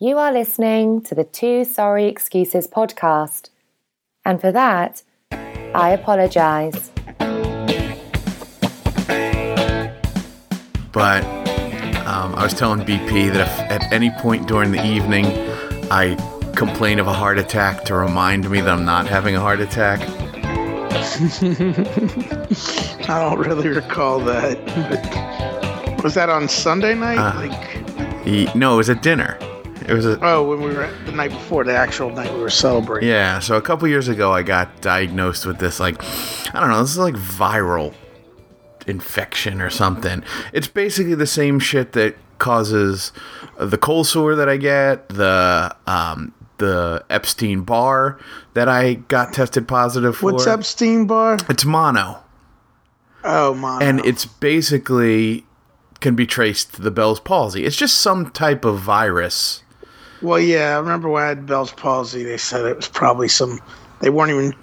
You are listening to the Two Sorry Excuses podcast. And for that, I apologize. But um, I was telling BP that if at any point during the evening I complain of a heart attack to remind me that I'm not having a heart attack. I don't really recall that. Was that on Sunday night? Uh, like, He, no, it was at dinner. It was a, oh, when we were at the night before the actual night we were celebrating. Yeah, so a couple years ago, I got diagnosed with this, like, I don't know, this is like viral infection or something. It's basically the same shit that causes the cold sore that I get, the um, the Epstein Barr that I got tested positive for. What's Epstein Barr? It's mono, Oh, mono. and it's basically can be traced to the Bell's palsy. It's just some type of virus. Well, yeah, I remember when I had Bell's palsy, they said it was probably some. They weren't even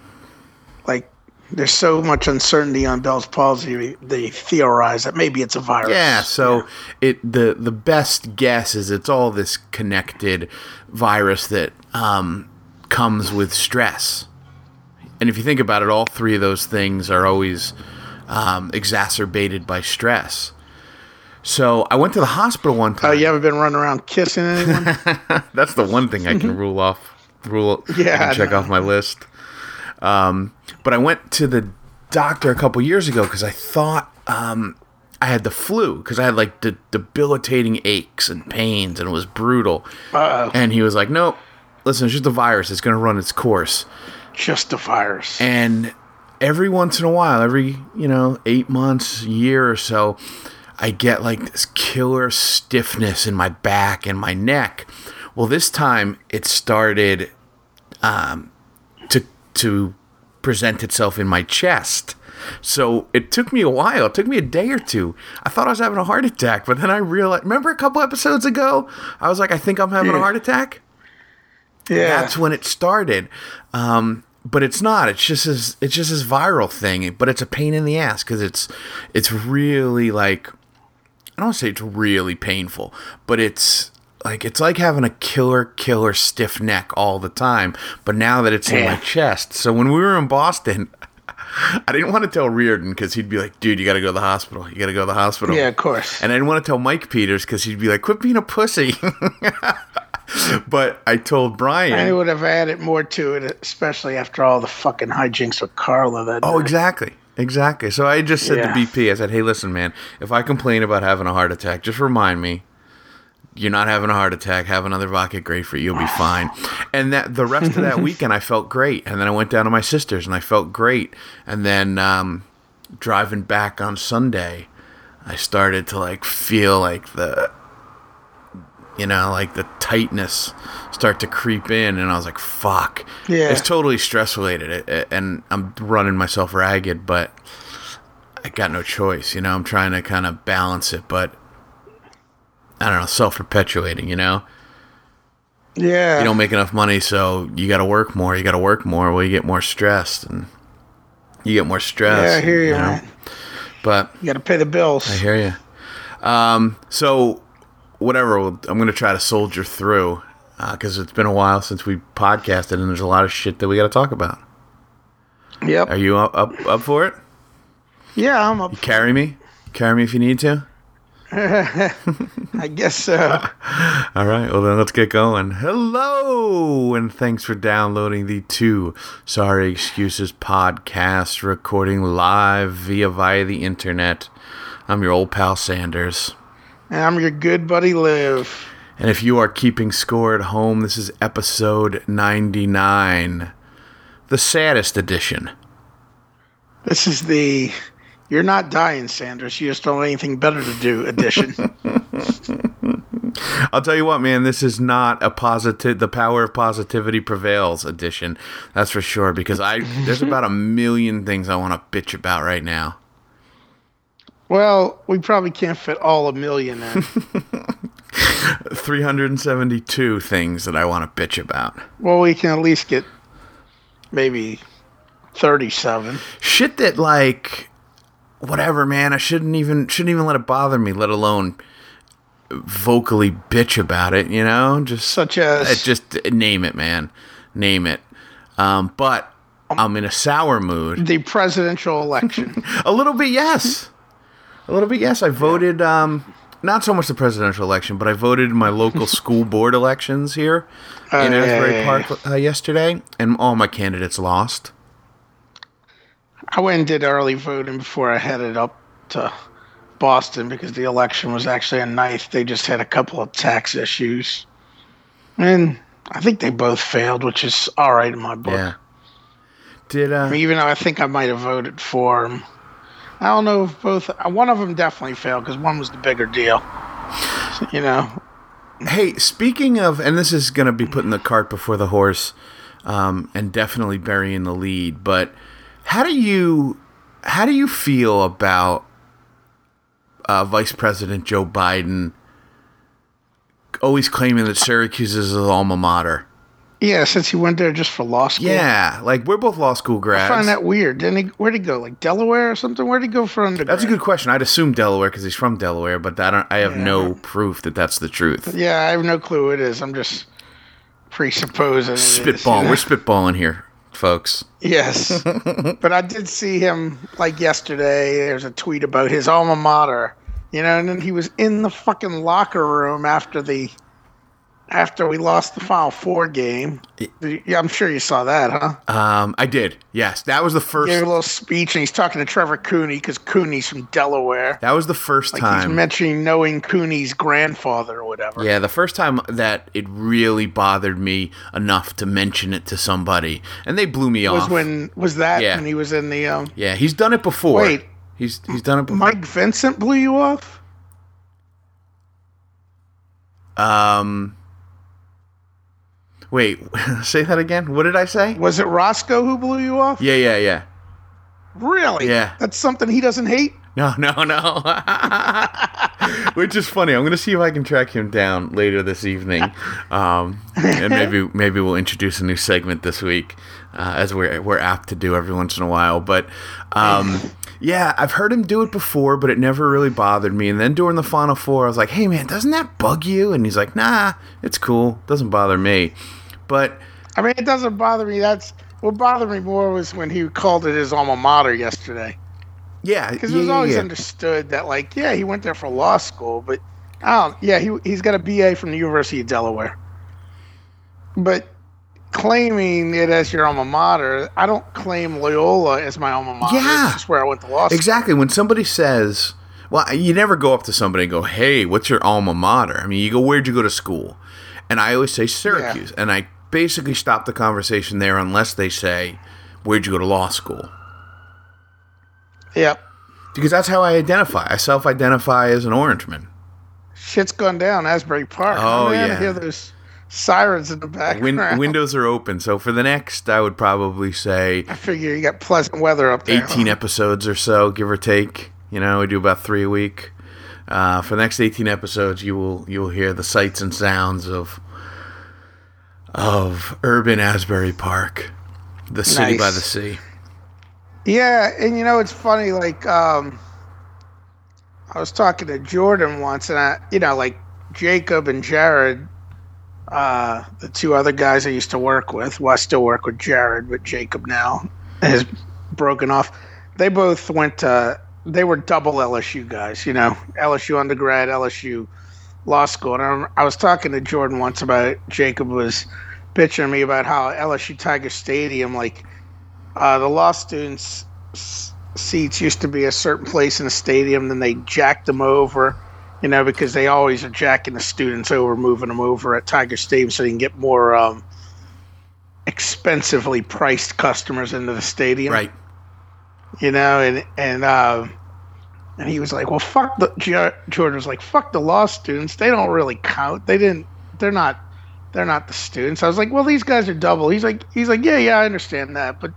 like. There's so much uncertainty on Bell's palsy. They theorize that maybe it's a virus. Yeah, so it the the best guess is it's all this connected virus that um, comes with stress. And if you think about it, all three of those things are always um, exacerbated by stress. So I went to the hospital one time. Oh, you haven't been running around kissing anyone? That's the one thing I can rule off. Rule. Yeah, check off my list. Um, but I went to the doctor a couple years ago because I thought um, I had the flu because I had like de- debilitating aches and pains and it was brutal. Uh-oh. And he was like, "Nope, listen, it's just a virus. It's going to run its course." Just a virus. And every once in a while, every, you know, eight months, year or so, I get like this killer stiffness in my back and my neck. Well, this time it started um, to to present itself in my chest. So it took me a while. It took me a day or two. I thought I was having a heart attack, but then I realized. Remember a couple episodes ago, I was like, I think I'm having a heart attack yeah. that's when it started. Um, but it's not. It's just this. It's just this viral thing. But it's a pain in the ass because it's it's really like I don't say it's really painful, but it's like it's like having a killer killer stiff neck all the time. But now that it's in my chest, so when we were in Boston. I didn't want to tell Reardon because he'd be like, "Dude, you got to go to the hospital. You got to go to the hospital." yeah, of course. And I didn't want to tell Mike Peters because he'd be like, "Quit being a pussy." but I told Brian. I would have added more to it, especially after all the fucking hijinks with Carla that Oh, day. exactly. Exactly. So I just said Yeah. to BP, I said, hey, listen, man, if I complain about having a heart attack, just remind me you're not having a heart attack. Have another vodka grapefruit. You'll be fine. And that the rest of that weekend, I felt great. And then I went down to my sister's and I felt great. And then um, driving back on Sunday, I started to like feel like the, you know, like the tightness start to creep in. And I was like, fuck. Yeah. It's totally stress related. It- it- And I'm running myself ragged, but I got no choice. You know, I'm trying to kind of balance it, but I don't know, self perpetuating, you know? Yeah. You don't make enough money, so you got to work more. You got to work more. Well, you get more stressed and you get more stressed. yeah, I hear you, know? man. But You got to pay the bills. I hear you. Um, so, whatever, I'm going to try to soldier through uh, because it's been a while since we podcasted and there's a lot of shit that we got to talk about. Yep. Are you up, up, up for it? Yeah, I'm up. Carry me? Carry me if you need to? I guess so. All right, well then let's get going. Hello, and thanks for downloading the two Sorry Excuses podcast, recording live via via the internet. I'm your old pal Sanders, and I'm your good buddy Liv. and if you are keeping score at home, this is episode 99, the saddest edition. This is the You're Not Dying, Sanders. You just don't have anything better to do edition. I'll tell you what, man, this is not a positive. The power of positivity prevails edition. That's for sure. Because I there's about a million things I want to bitch about right now. Well, we probably can't fit all a million in. 372 things that I want to bitch about. well, we can at least get maybe 37. Shit that like whatever, man, I shouldn't even shouldn't even let it bother me, let alone vocally bitch about it, you know, just Such as uh, just name it, man, name it. Um, but I'm in a sour mood. the presidential election. A little bit, yes. A little bit, yes. I voted. Um, not so much the presidential election, but I voted in my local school board elections here in Oh, yeah, Asbury yeah, Park uh, yesterday, and all my candidates lost. I went and did early voting before I headed up to Boston because the election was actually a ninth. They just had a couple of tax issues. And I think they both failed, which is all right in my book. Yeah. Did uh? Even though I think I might have voted for them. I don't know if both. uh, One of them definitely failed because one was the bigger deal. You know, Hey, speaking of, and this is going to be putting the cart before the horse, um, and definitely burying the lead. But how do you how do you feel about uh, Vice President Joe Biden always claiming that Syracuse is his alma mater? Yeah, since he went there just for law school. Yeah, like we're both law school grads. I find that weird. Didn't he? Where'd he go? Like Delaware or something? Where'd he go for undergrad? That's a good question. I'd assume Delaware because he's from Delaware, but I don't. I have no proof that that's the truth. Yeah, I have no clue who it is. I'm just presupposing. it is, you know? We're spitballing here, folks. Yes, but I did see him like yesterday. There's a tweet about his alma mater, you know, and then he was in the fucking locker room after the after we lost the Final Four game. Yeah, I'm sure you saw that, huh? Um, I did. Yes, that was the first. Gave a little speech, and he's talking to Trevor Cooney because Cooney's from Delaware. That was the first Like he's time. mentioning knowing Cooney's grandfather or whatever. yeah, the first time that it really bothered me enough to mention it to somebody, and they blew me was off. Was when was that Yeah. when he was in the um, yeah, he's done it before. Wait. he's he's done it before. Mike Vincent blew you off? Um, wait, say that again. What did I say? Was it Roscoe who blew you off? Yeah, yeah, yeah. Really? Yeah. That's something he doesn't hate? No, no, no. Which is funny. I'm gonna see if I can track him down later this evening, um, and maybe maybe we'll introduce a new segment this week, uh, as we're we're apt to do every once in a while. But um, yeah, I've heard him do it before, but it never really bothered me. And then during the Final Four, I was like, "Hey, man, doesn't that bug you?" And he's like, "Nah, it's cool. Doesn't bother me." But I mean, it doesn't bother me. That's what bothered me more was when he called it his alma mater yesterday. yeah, Because it was yeah, always yeah. understood that, like, yeah, he went there for law school, but oh, yeah, he, he's got a BA from the University of Delaware. But claiming it as your alma mater, I don't claim Loyola as my alma mater. Yeah. It's where I went to law school. Exactly. When somebody says, well, you never go up to somebody and go, hey, what's your alma mater? I mean, you go, where'd you go to school? And I always say Syracuse. And I basically stop the conversation there unless they say, where'd you go to law school? Yep. Because that's how I identify. I self identify as an Orangeman. Shit's gone down Asbury Park. Oh, man, yeah. I hear those sirens in the background. Win- windows are open. So for the next, I would probably say I figure you got pleasant weather up there. 18 episodes or so, give or take. You know, we do about three a week. Uh, for the next 18 episodes, you will you will hear the sights and sounds of of urban Asbury Park, the city Nice. by the sea. Yeah, and you know it's funny. Like, um, I was talking to Jordan once, and I, you know, like Jacob and Jared, uh, the two other guys I used to work with. Well, I still work with Jared, but Jacob now has broken off. They both went to. They were double LSU guys. You know, LSU undergrad, LSU law school. And I, I was talking to Jordan once about it. Jacob was bitching me about how LSU Tiger Stadium, like uh, the law students' seats used to be a certain place in the stadium, then they jacked them over, you know, because they always are jacking the students over, moving them over at Tiger Stadium so they can get more um, expensively priced customers into the stadium, Right. you know, and and uh, and he was like, well, fuck the Jordan was like, fuck the law students, they don't really count, they didn't, they're not. They're not the students. I was like, well, these guys are double. He's like, he's like, yeah, yeah, I understand that, but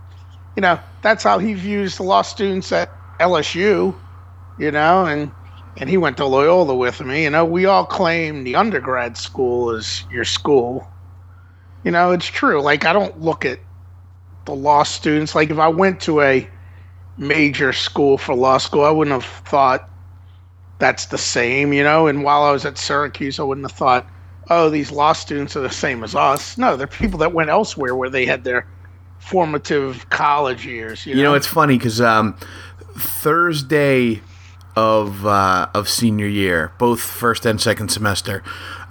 you know, that's how he views the law students at LSU, you know, and and he went to Loyola with me. You know, we all claim the undergrad school is your school. You know, it's true. Like I don't look at the law students like if I went to a major school for law school, I wouldn't have thought that's the same, you know. And while I was at Syracuse, I wouldn't have thought, oh, these law students are the same as us. No, they're people that went elsewhere where they had their formative college years. You know, You know, it's funny because um, Thursday of uh, of senior year, both first and second semester,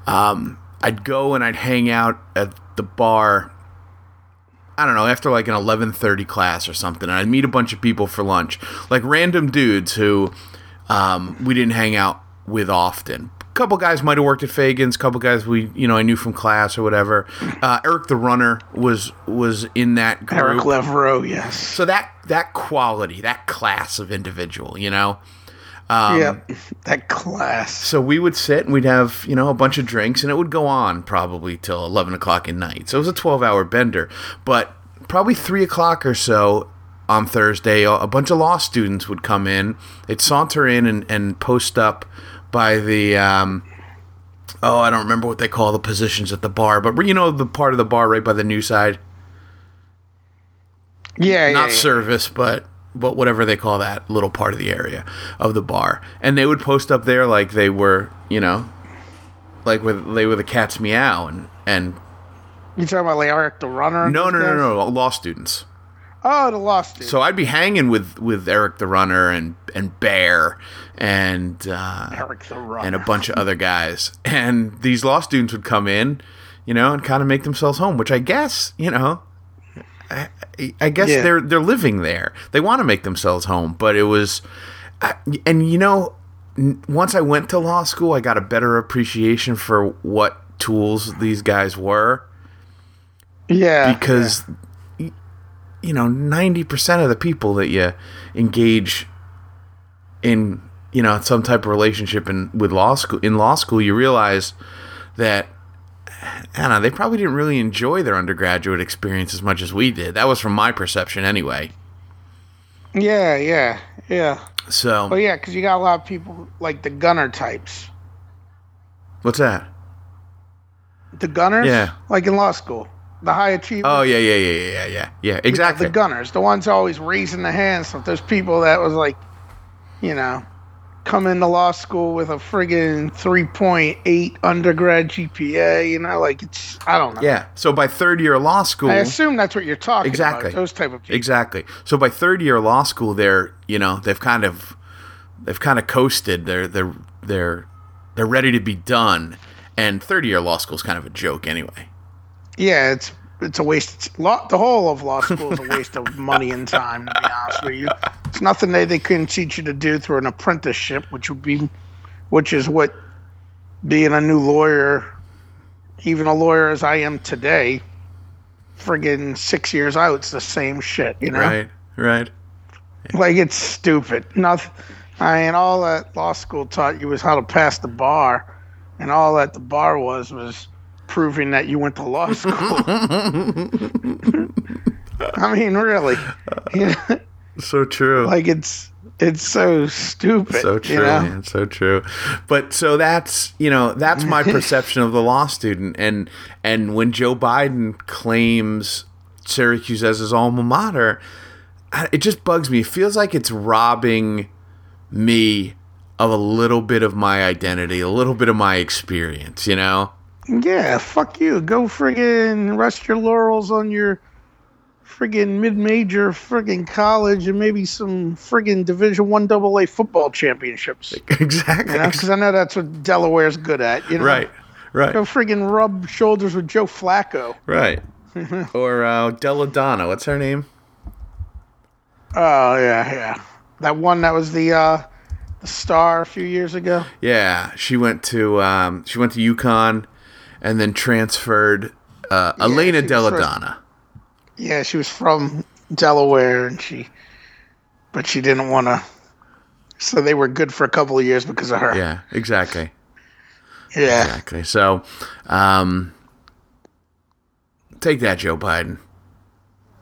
um, I'd go and I'd hang out at the bar. I don't know after like an eleven thirty class or something, and I'd meet a bunch of people for lunch, like random dudes who um, we didn't hang out with often. A couple guys might have worked at Faegan's. A couple guys we you know I knew from class or whatever. Uh, Eric the runner was was in that group. Eric Levereau, yes. So that that quality, that class of individual, you know. Um, yeah, that class. So we would sit and we'd have you know a bunch of drinks, and it would go on probably till eleven o'clock at night. So it was a twelve-hour bender. But probably three o'clock or so on Thursday, a bunch of law students would come in. They'd saunter in and, and post up by the. Um, Oh, I don't remember what they call the positions at the bar, but you know the part of the bar right by the new side Yeah, not yeah, yeah. service, but but whatever they call that little part of the area of the bar, and they would post up there like they were, you know, like with they were the cat's meow, and and You talking about like Eric the runner? and no, no, no, no, law students. Oh, the law dude. So I'd be hanging with with Eric the runner and and Bear and uh, Eric the runner. and a bunch of other guys, and these law students would come in, you know, and kind of make themselves home, which I guess, you know. I, I guess Yeah. they're they're living there. They want to make themselves home, but it was, I- and you know, n- once I went to law school, I got a better appreciation for what tools these guys were yeah, because y- you know 90% of the people that you engage in you know some type of relationship in with law school in law school you realize that I don't know, they probably didn't really enjoy their undergraduate experience as much as we did. That was from my perception anyway. yeah, yeah, yeah. So, Oh yeah, because you got a lot of people like the gunner types. what's that? The gunners, Yeah. like in law school, the high achievers. Oh, yeah, yeah, yeah, yeah, yeah, yeah. Yeah, exactly. The gunners, the ones always raising the hands. So there's people that was like, you know, come into law school with a friggin' 3.8 undergrad GPA, you know, like it's, I don't know. Yeah. So by third year law school, I assume that's what you're talking Exactly. about. Those type of people. Exactly. So by third year law school, they're you know they've kind of they've kind of coasted. They're they're they're they're ready to be done. And third year law school is kind of a joke anyway. Yeah, it's it's a waste. Law, the whole of law school is a waste of money and time. To be honest with you, it's nothing they they couldn't teach you to do through an apprenticeship, which would be, which is what being a new lawyer, even a lawyer as I am today, friggin' six years out, it's the same shit. You know, Right. Right. like it's stupid. Nothing. I mean, all that law school taught you was how to pass the bar, and all that the bar was was proving that you went to law school. I mean, really, you know, So true. like it's it's so stupid. so true, You know? man. So true. But so that's you know that's my perception of the law student, and and when Joe Biden claims Syracuse as his alma mater, it just bugs me. It feels like it's robbing me of a little bit of my identity, a little bit of my experience. You know. Yeah, fuck you. Go friggin' rest your laurels on your friggin' mid-major friggin' college and maybe some friggin' Division One AA football championships. exactly. Because I know that's what Delaware's good at. You know? Right. Right. Go friggin' rub shoulders with Joe Flacco. Right. or uh, Delle Donne. What's her name? Oh yeah, yeah. That one that was the uh the star a few years ago. Yeah, she went to um, she went to UConn, and then transferred. Uh, Elena was first- Delle Donne. Yeah, she was from Delaware, and she, but she didn't want to. So they were good for a couple of years because of her. Yeah, exactly, Yeah. exactly. So, um, take that, Joe Biden.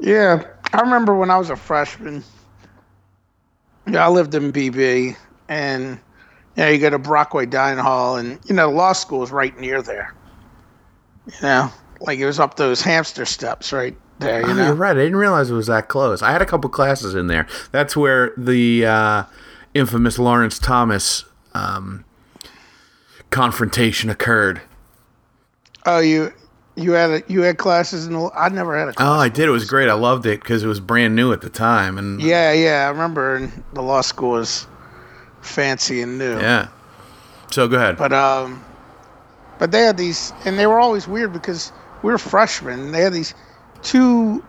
Yeah, I remember when I was a freshman. Yeah, I lived in BB, and yeah, you go to Brockway Dining Hall, and you know, law school is right near there. You know, like it was up those hamster steps right there. You Oh, know, you're right. I didn't realize it was that close. I had a couple classes in there. That's where the uh, infamous Lawrence Thomas um, confrontation occurred. Oh, you you had a, you had classes in the. I never had a. class. Oh, I did. It was great. I loved it because it was brand new at the time, and Yeah, yeah. I remember the law school was fancy and new. yeah. So go ahead. But um, but they had these, and they were always weird because we were freshmen. And they had these two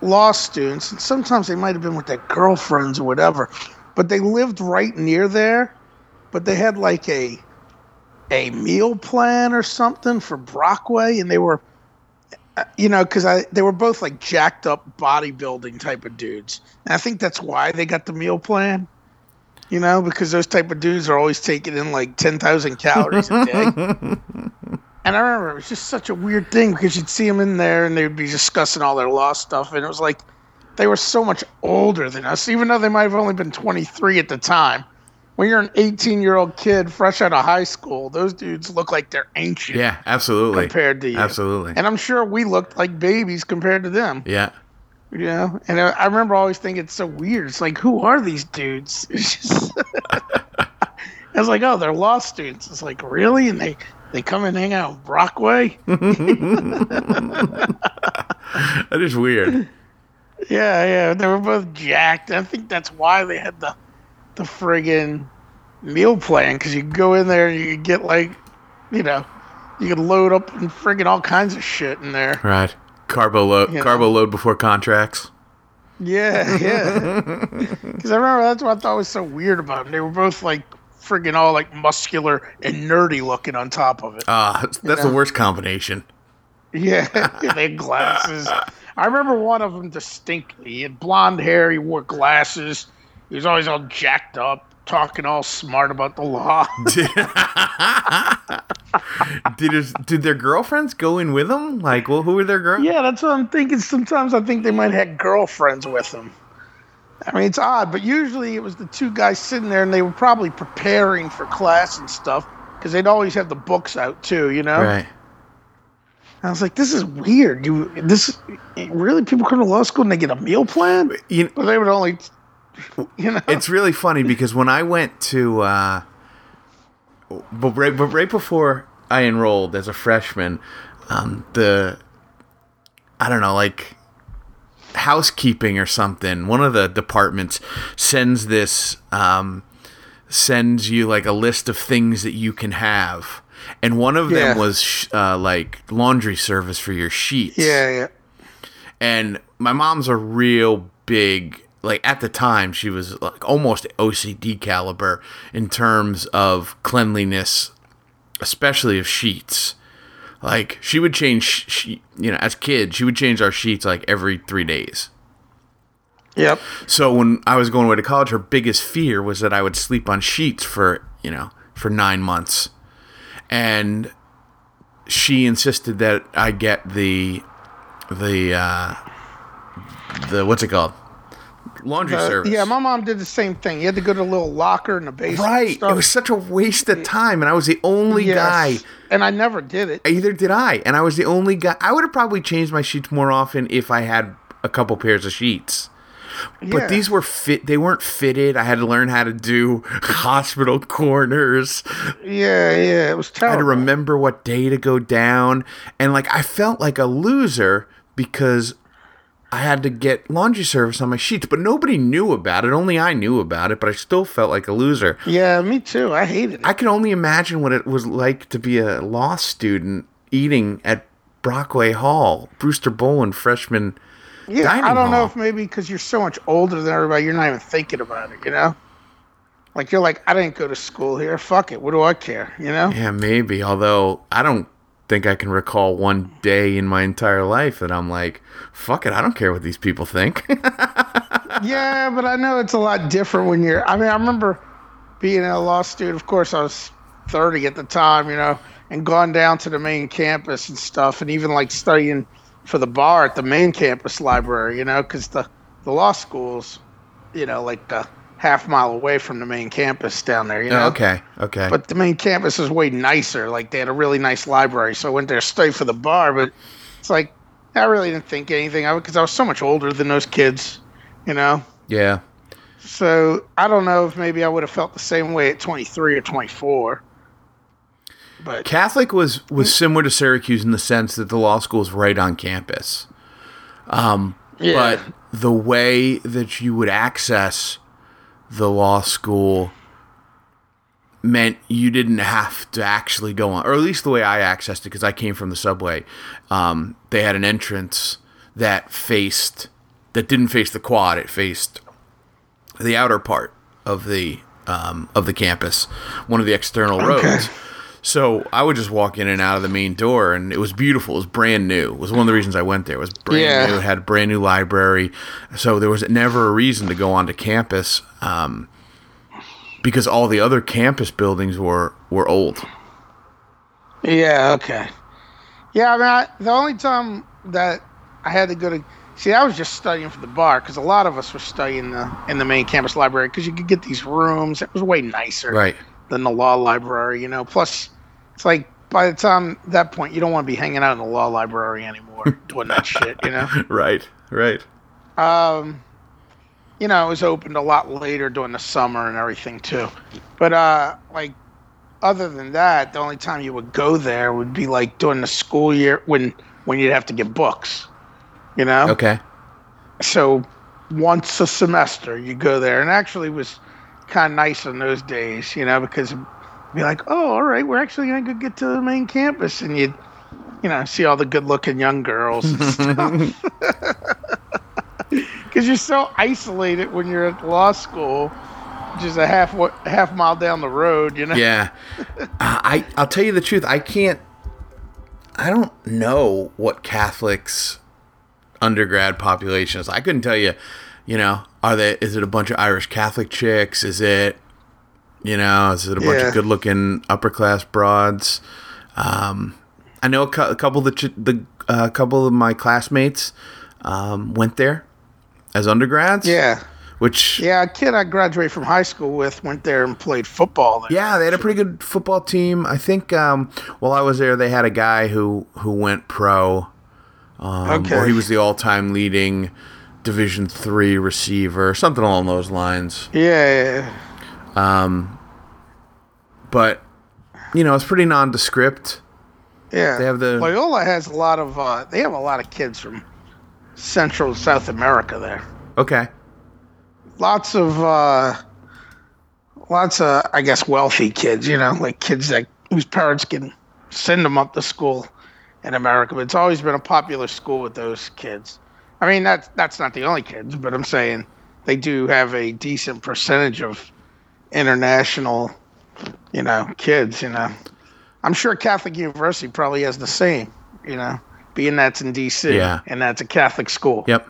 law students, and sometimes they might have been with their girlfriends or whatever. But they lived right near there. But they had like a a meal plan or something for Brockway, and they were, uh, you know, because I they were both like jacked up bodybuilding type of dudes, and I think that's why they got the meal plan. You know, because those type of dudes are always taking in like ten thousand calories a day. and I remember it was just such a weird thing because you'd see them in there and they'd be discussing all their law stuff, and it was like they were so much older than us, even though they might have only been twenty three at the time. When you're an 18 year old kid fresh out of high school, those dudes look like they're ancient yeah, absolutely. compared to you. Absolutely. And I'm sure we looked like babies compared to them. yeah. You know, and I I remember always thinking it's so weird. It's like, who are these dudes? It's just, I was like, oh, they're law students. It's like, really? And they they come and hang out Brockway? That is weird. yeah, yeah. They were both jacked. I think that's why they had the the friggin' meal plan because you go in there and you could get like, you know, you could load up and friggin' all kinds of shit in there. right. Carbo load. You know. Carbo load before contracts. Yeah, yeah. Because I remember that's what I thought was so weird about them. They were both like friggin' all like muscular and nerdy looking on top of it. Ah, that's, that's the worst combination. Yeah, they had glasses. I remember one of them distinctly. He had blonde hair. He wore glasses. He was always all jacked up, talking all smart about the law. Did his, did their girlfriends go in with them? Like, well, who were their girls? yeah, that's what I'm thinking. Sometimes I think they might have girlfriends with them. I mean, it's odd, but usually it was the two guys sitting there, and they were probably preparing for class and stuff because they'd always have the books out too, you know. Right. I was like, this is weird. You this really people come to law school and they get a meal plan, You, but they would only, you know. it's really funny because when I went to, uh, but right, but right before I enrolled as a freshman, um, the, I don't know, like housekeeping or something. One of the departments sends this, um, sends you like a list of things that you can have. And one of them was sh- uh, like laundry service for your sheets yeah, yeah, and my mom's a real big like at the time she was like almost OCD caliber in terms of cleanliness especially of sheets like she would change she, you know as kids she would change our sheets like every 3 days. Yep. so when I was going away to college her biggest fear was that I would sleep on sheets for you know for 9 months. And she insisted that I get the the uh the what's it called laundry Uh, service yeah, my mom did the same thing. You had to go to a little locker in the basement. right it was such a waste of time and i was the only Yes. guy and I never did it. either did i and i was the only guy i would have probably changed my sheets more often if i had a couple pairs of sheets Yeah. but these were fit they weren't fitted i had to learn how to do hospital corners yeah, yeah, it was terrible. I had to remember what day to go down. And like I felt like a loser because I had to get laundry service on my sheets, but nobody knew about it. Only I knew about it, but I still felt like a loser. yeah, me too. I hated it. I can only imagine what it was like to be a law student eating at Brockway Hall, Brewster Boland freshman. yeah, I don't know if maybe because you're so much older than everybody, you're not even thinking about it. You know, like you're like, I didn't go to school here. Fuck it. What do I care? You know. Yeah, maybe. Although I don't think I can recall one day in my entire life that I'm like, fuck it, I don't care what these people think. Yeah, but I know it's a lot different when you're. I mean, I remember being a law student. Of course, I was 30 at the time, you know, and gone down to the main campus and stuff, and even like studying for the bar at the main campus library, you know, because the the law schools, you know, like a half mile away from the main campus down there, you know. okay, okay. But the main campus is way nicer. Like they had a really nice library, so I went there to study for the bar. But it's like I really didn't think anything of it because I was so much older than those kids, you know. yeah. So I don't know if maybe I would have felt the same way at 23 or 24. But Catholic was was similar to Syracuse in the sense that the law school is right on campus. Um, yeah, But the way that you would access the law school meant you didn't have to actually go on, or at least the way I accessed it, because I came from the subway. Um, they had an entrance that faced, that didn't face the quad. It faced the outer part of the um, of the campus, one of the external Okay. roads. So I would just walk in and out of the main door, and it was beautiful. It was brand new. It was one of the reasons I went there. It was brand Yeah. new. It had a brand new library, so there was never a reason to go onto campus um, because all the other campus buildings were were old. yeah, okay. Yeah, I mean, I, the only time that I had to go to see, I was just studying for the bar because a lot of us were studying the in the main campus library because you could get these rooms. It was way nicer Right. than the law library, you know. Plus, it's like by the time that point, you don't want to be hanging out in the law library anymore doing that shit, you know. Right. Right. Um, you know, it was opened a lot later during the summer and everything too. But uh, like, other than that, the only time you would go there would be like during the school year when when you'd have to get books. You know. Okay. So once a semester, you go there, and actually it was kind of nice in those days, you know, because be like, oh, all right, we're actually gonna go get to the main campus, and you'd, you know, see all the good-looking young girls and stuff. Because you're so isolated when you're at law school, just a half half mile down the road, you know. Yeah. Uh, I I'll tell you the truth. I can't. I don't know what Catholics undergrad population is. I couldn't tell you. You know, are they? Is it a bunch of Irish Catholic chicks? Is it? You know, is it a bunch of good-looking upper-class broads? Um, I know a, cou- a couple of the ch- the uh, couple of my classmates um, went there as undergrads. Yeah. Which Yeah, a kid I graduated from high school with went there and played football there. Yeah, they had a pretty good football team. I think um, while I was there, they had a guy who who went pro, um, Okay. or he was the all-time leading Division three receiver, something along those lines. Yeah, yeah, But you know, it's pretty nondescript. yeah. They have the- Loyola has a lot of. Uh, they have a lot of kids from Central South America there. Okay, Lots of, uh, lots of, I guess, wealthy kids. You know, like kids that whose parents can send them up to school in America. But it's always been a popular school with those kids. I mean, that's that's not the only kids, but I'm saying they do have a decent percentage of international, you know, kids. You know, I'm sure Catholic University probably has the same. You know, being that's in D.C. Yeah. and that's a Catholic school. yep,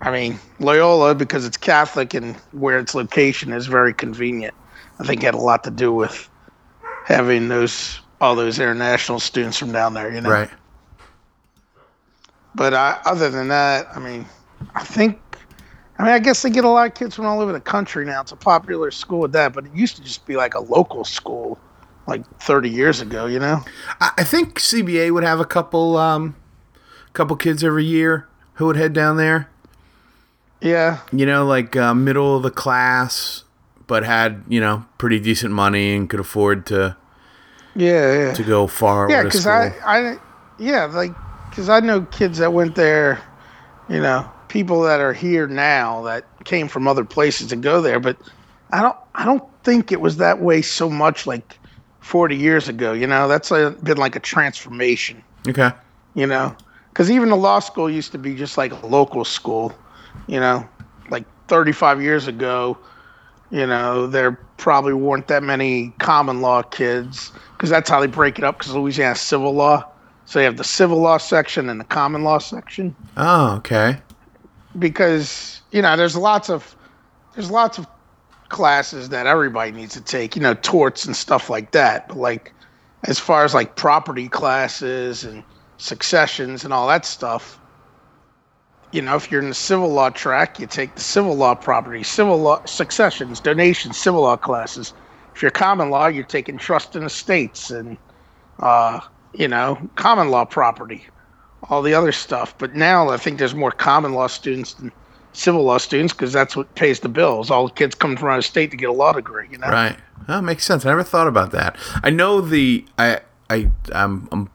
I mean, Loyola, because it's Catholic and where its location is very convenient, I think had a lot to do with having those all those international students from down there. You know, right. But uh, other than that, I mean, I think, I mean, I guess they get a lot of kids from all over the country now. It's a popular school with that, but it used to just be like a local school, like 30 years ago. You know? I, think CBA would have a couple um, couple kids every year who would head down there. Yeah, You know, like uh, middle of the class, but had you know pretty decent money and could afford to yeah, yeah. to go far. Yeah, because. I, I, yeah, like, because I know kids that went there, you know, people that are here now that came from other places to go there, but I don't, I don't think it was that way so much like 40 years ago. You know, that's a, been like a transformation. okay. You know, because even the law school used to be just like a local school. You know, like 35 years ago, you know, there probably weren't that many common law kids because that's how they break it up. Because Louisiana civil law, so you have the civil law section and the common law section. Oh, okay. Because you know, there's lots of there's lots of classes that everybody needs to take. You know, torts and stuff like that. But like, as far as like property classes and successions and all that stuff. You know, if you're in the civil law track, you take the civil law property, civil law successions, donations, civil law classes. If you're common law, you're taking trust and estates and, uh, you know, common law property, all the other stuff. But now I think there's more common law students than civil law students because that's what pays the bills. All the kids come from out of state to get a law degree, you know. Right. That makes sense. I never thought about that. I know the I I I'm, I'm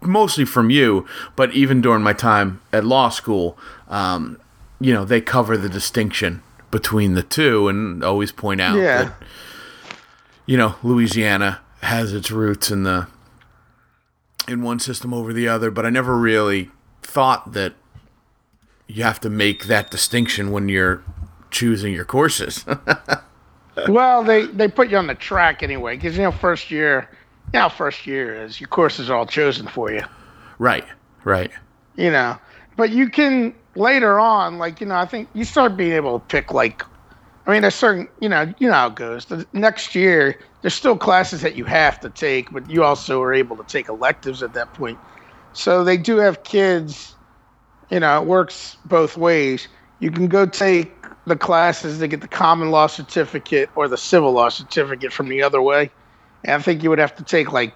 mostly from you, but even during my time at law school, um, you know, they cover the distinction between the two and always point out Yeah. that you know Louisiana has its roots in the in one system over the other, but I never really thought that you have to make that distinction when you're choosing your courses. Well, they they put you on the track anyway because you know first year, you know first year is your courses are all chosen for you, right. Right. you know. But you can later on, like you know, I think you start being able to pick like, I mean, there's certain you know you know how it goes. The next year, there's still classes that you have to take, but you also are able to take electives at that point. So they do have kids. You know, it works both ways. You can go take the classes to get the common law certificate or the civil law certificate from the other way. And I think you would have to take like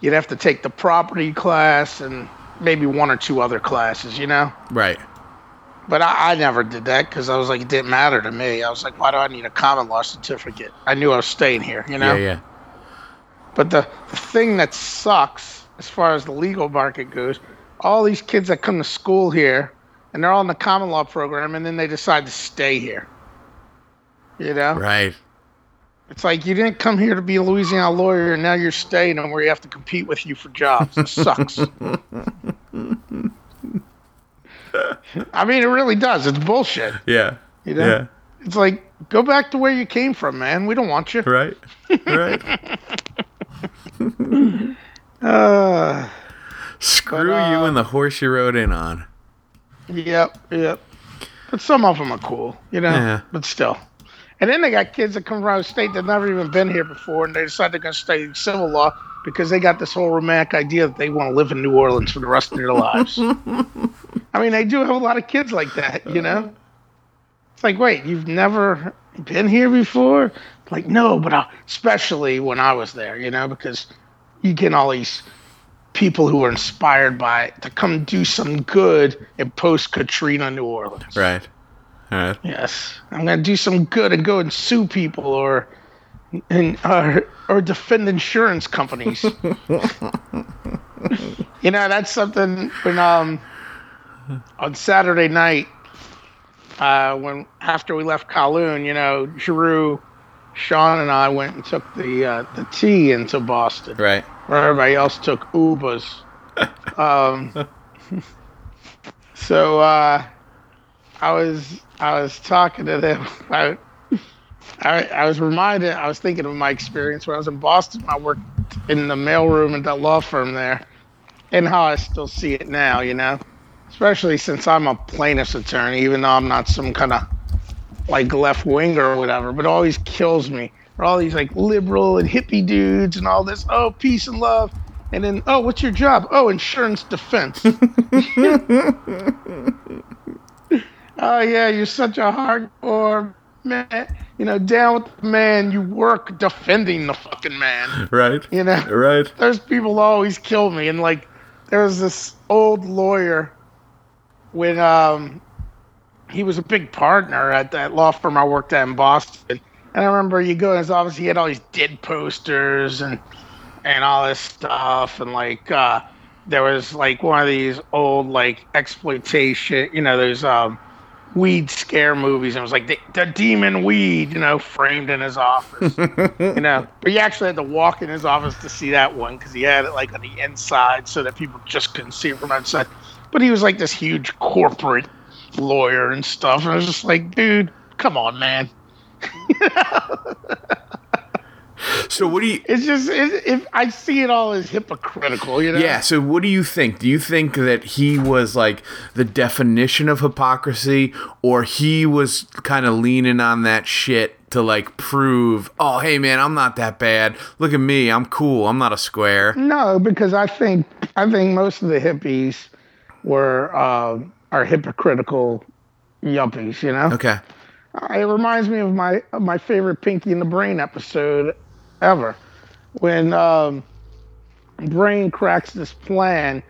you'd have to take the property class and maybe one or two other classes, you know. Right. But I, I never did that because I was like, it didn't matter to me. I was like, why do I need a common law certificate? I knew I was staying here, you know. Yeah, yeah. But the, the thing that sucks as far as the legal market goes, all these kids that come to school here and they're all in the common law program and then they decide to stay here. You know? Right. It's like you didn't come here to be a Louisiana lawyer and now you're staying and where you have to compete with you for jobs. It sucks. I mean, it really does. It's bullshit. Yeah. You know? Yeah. It's like, go back to where you came from, man. We don't want you. Right. Right. Uh, Screw But, uh, you and the horse you rode in on. yep, yep. But some of them are cool, you know? Yeah. But still. And then they got kids that come from out of state that never even been here before and they decide they're going to study civil law because they got this whole romantic idea that they want to live in New Orleans for the rest of their lives. I mean, they do have a lot of kids like that, you know? Uh-huh. It's like, wait, you've never been here before? Like, no, but I, especially when I was there, you know, because you get all these people who are inspired by it to come do some good in post Katrina New Orleans. Right. All right. Yes, I'm gonna do some good and go and sue people or and or, or defend insurance companies. you know, that's something when um on Saturday night, uh, when after we left Kowloon, you know, Giroux, Sean, and I went and took the uh, the T into Boston Right. where everybody else took Ubers. Um, so uh, I was I was talking to them about. I, I was reminded. I was thinking of my experience when I was in Boston. I worked in the mailroom at that law firm there, and how I still see it now. You know, especially since I'm a plaintiff's attorney, even though I'm not some kind of like left winger or whatever. But it always kills me. Are all these like liberal and hippie dudes and all this. Oh, peace and love. And then, oh, what's your job? Oh, insurance defense. oh yeah, you're such a hardcore man. You know, down with the man. You work defending the fucking man. Right. You know Right. those people always kill me. And like, there was this old lawyer when um he was a big partner at that law firm I worked at in Boston. And I remember you go in his office, he had all these dead posters and and all this stuff, and like uh there was like one of these old like exploitation, you know, those um weed scare movies, and it was like the, the demon weed, you know, framed in his office you know. But you actually had to walk in his office to see that one because he had it like on the inside so that people just couldn't see it from outside. But he was like this huge corporate lawyer and stuff, and I was just like, dude, come on, man. So what do you? It's just it, it, I see it all as hypocritical, you know. Yeah. So what do you think? Do you think that he was like the definition of hypocrisy, or he was kind of leaning on that shit to like prove, oh hey man, I'm not that bad. Look at me, I'm cool. I'm not a square. No, because I think I think most of the hippies were uh, are hypocritical yuppies, you know. Okay. It reminds me of my of my favorite Pinky and the Brain episode ever, when um, Brain cracks this plan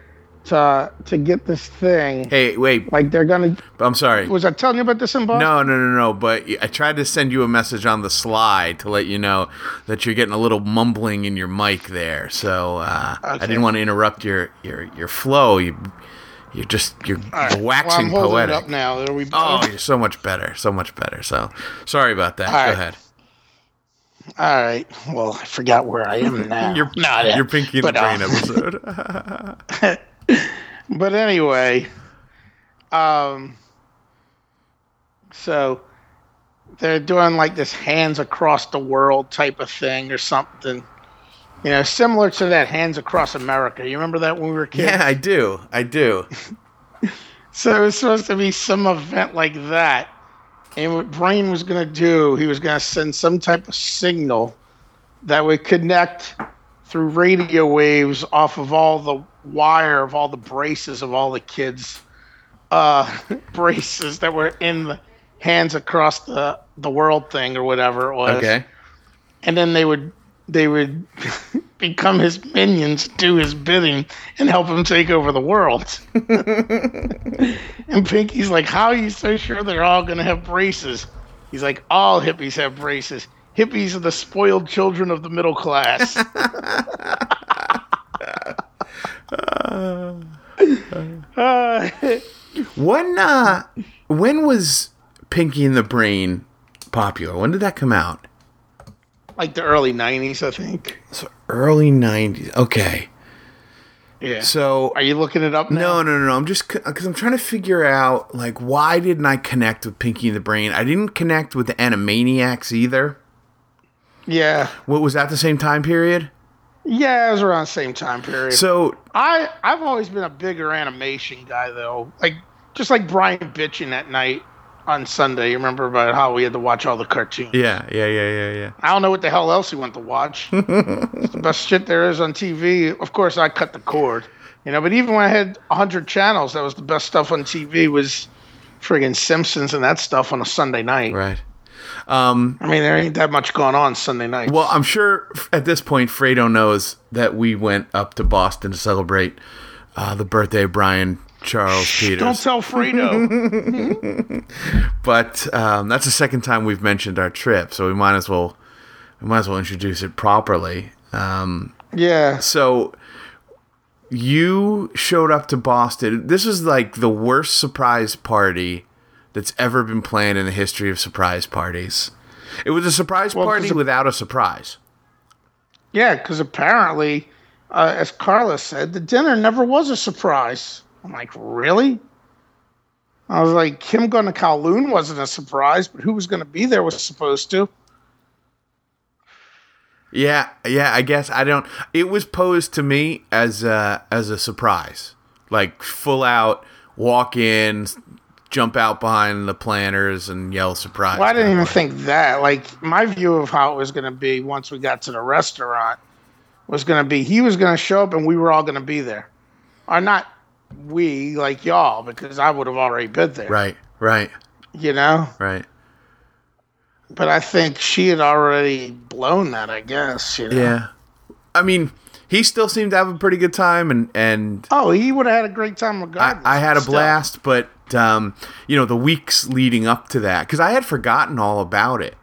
to to get this thing. Hey, wait. Like they're gonna. I'm sorry. Was I telling you about this in Boston? No, no, no, no. But I tried to send you a message on the slide to let you know that you're getting a little mumbling in your mic there. So uh, I didn't want to interrupt your your your flow. You you're just you're, right. waxing well, poetic. it up now. Are we Oh, you're so much better, so much better. So sorry about that. All Go right. ahead. All right. Well, I forgot where I am now. you're Not it. your Pinky in the But, uh, Brain episode. But anyway, um, so they're doing like this hands across the world type of thing or something. You know, similar to that hands across America. You remember that when we were kids? yeah, I do. I do. So it was supposed to be some event like that. And what Brain was going to do, he was going to send some type of signal that would connect through radio waves off of all the wire of all the braces of all the kids' uh, braces that were in the hands across the, the world thing or whatever it was Okay. and then they would they would become his minions, do his bidding, and help him take over the world. and Pinky's like, "How are you so sure they're all gonna have braces?" He's like, "All hippies have braces. Hippies are the spoiled children of the middle class." Uh, When uh when was Pinky and the Brain popular? When did that come out? Like the early '90s, I think. So early 90s. Okay. Yeah. So Are you looking it up now? No, no, no, no. I'm just because I'm trying to figure out like why didn't I connect with Pinky and the Brain? I didn't connect with the Animaniacs either. Yeah. What was that the same time period? Yeah, it was around the same time period. So I I've always been a bigger animation guy though. Like just like Brian bitching that night on Sunday. You remember about how we had to watch all the cartoons? yeah, yeah, yeah, yeah, yeah. I don't know what the hell else he went to watch. it's the best shit there is on TV. Of course, I cut the cord. You know, but even when I had hundred channels, that was the best stuff on TV. Was friggin' Simpsons and that stuff on a Sunday night. Right. Um, I mean, there ain't that much going on Sunday night. well, I'm sure at this point Fredo knows that we went up to Boston to celebrate uh, the birthday of Brian Charles Peters. don't tell Fredo. but um, that's the second time we've mentioned our trip, so we might as well we might as well introduce it properly. Um, yeah. so you showed up to Boston. This is like the worst surprise party that's ever been planned in the history of surprise parties. It was a surprise Well, party without a surprise. Yeah, because apparently, uh, as Carla said, the dinner never was a surprise. I'm like, really? I was like, him going to Kowloon wasn't a surprise, but who was going to be there was supposed to. Yeah, yeah. I guess I don't. It was posed to me as a as a surprise, like full out walk in, jump out behind the planters and yell surprise. Well, I didn't even think that. Like, my view of how it was going to be once we got to the restaurant was going to be he was going to show up and we were all going to be there. Or not we, like y'all, because I would have already been there. Right, right, You know? right. But I think she had already blown that, I guess. You know? Yeah. I mean, he still seemed to have a pretty good time, and and Oh, he would have had a great time I, regardless. I had a Still. blast. But um, you know, the weeks leading up to that, because I had forgotten all about it.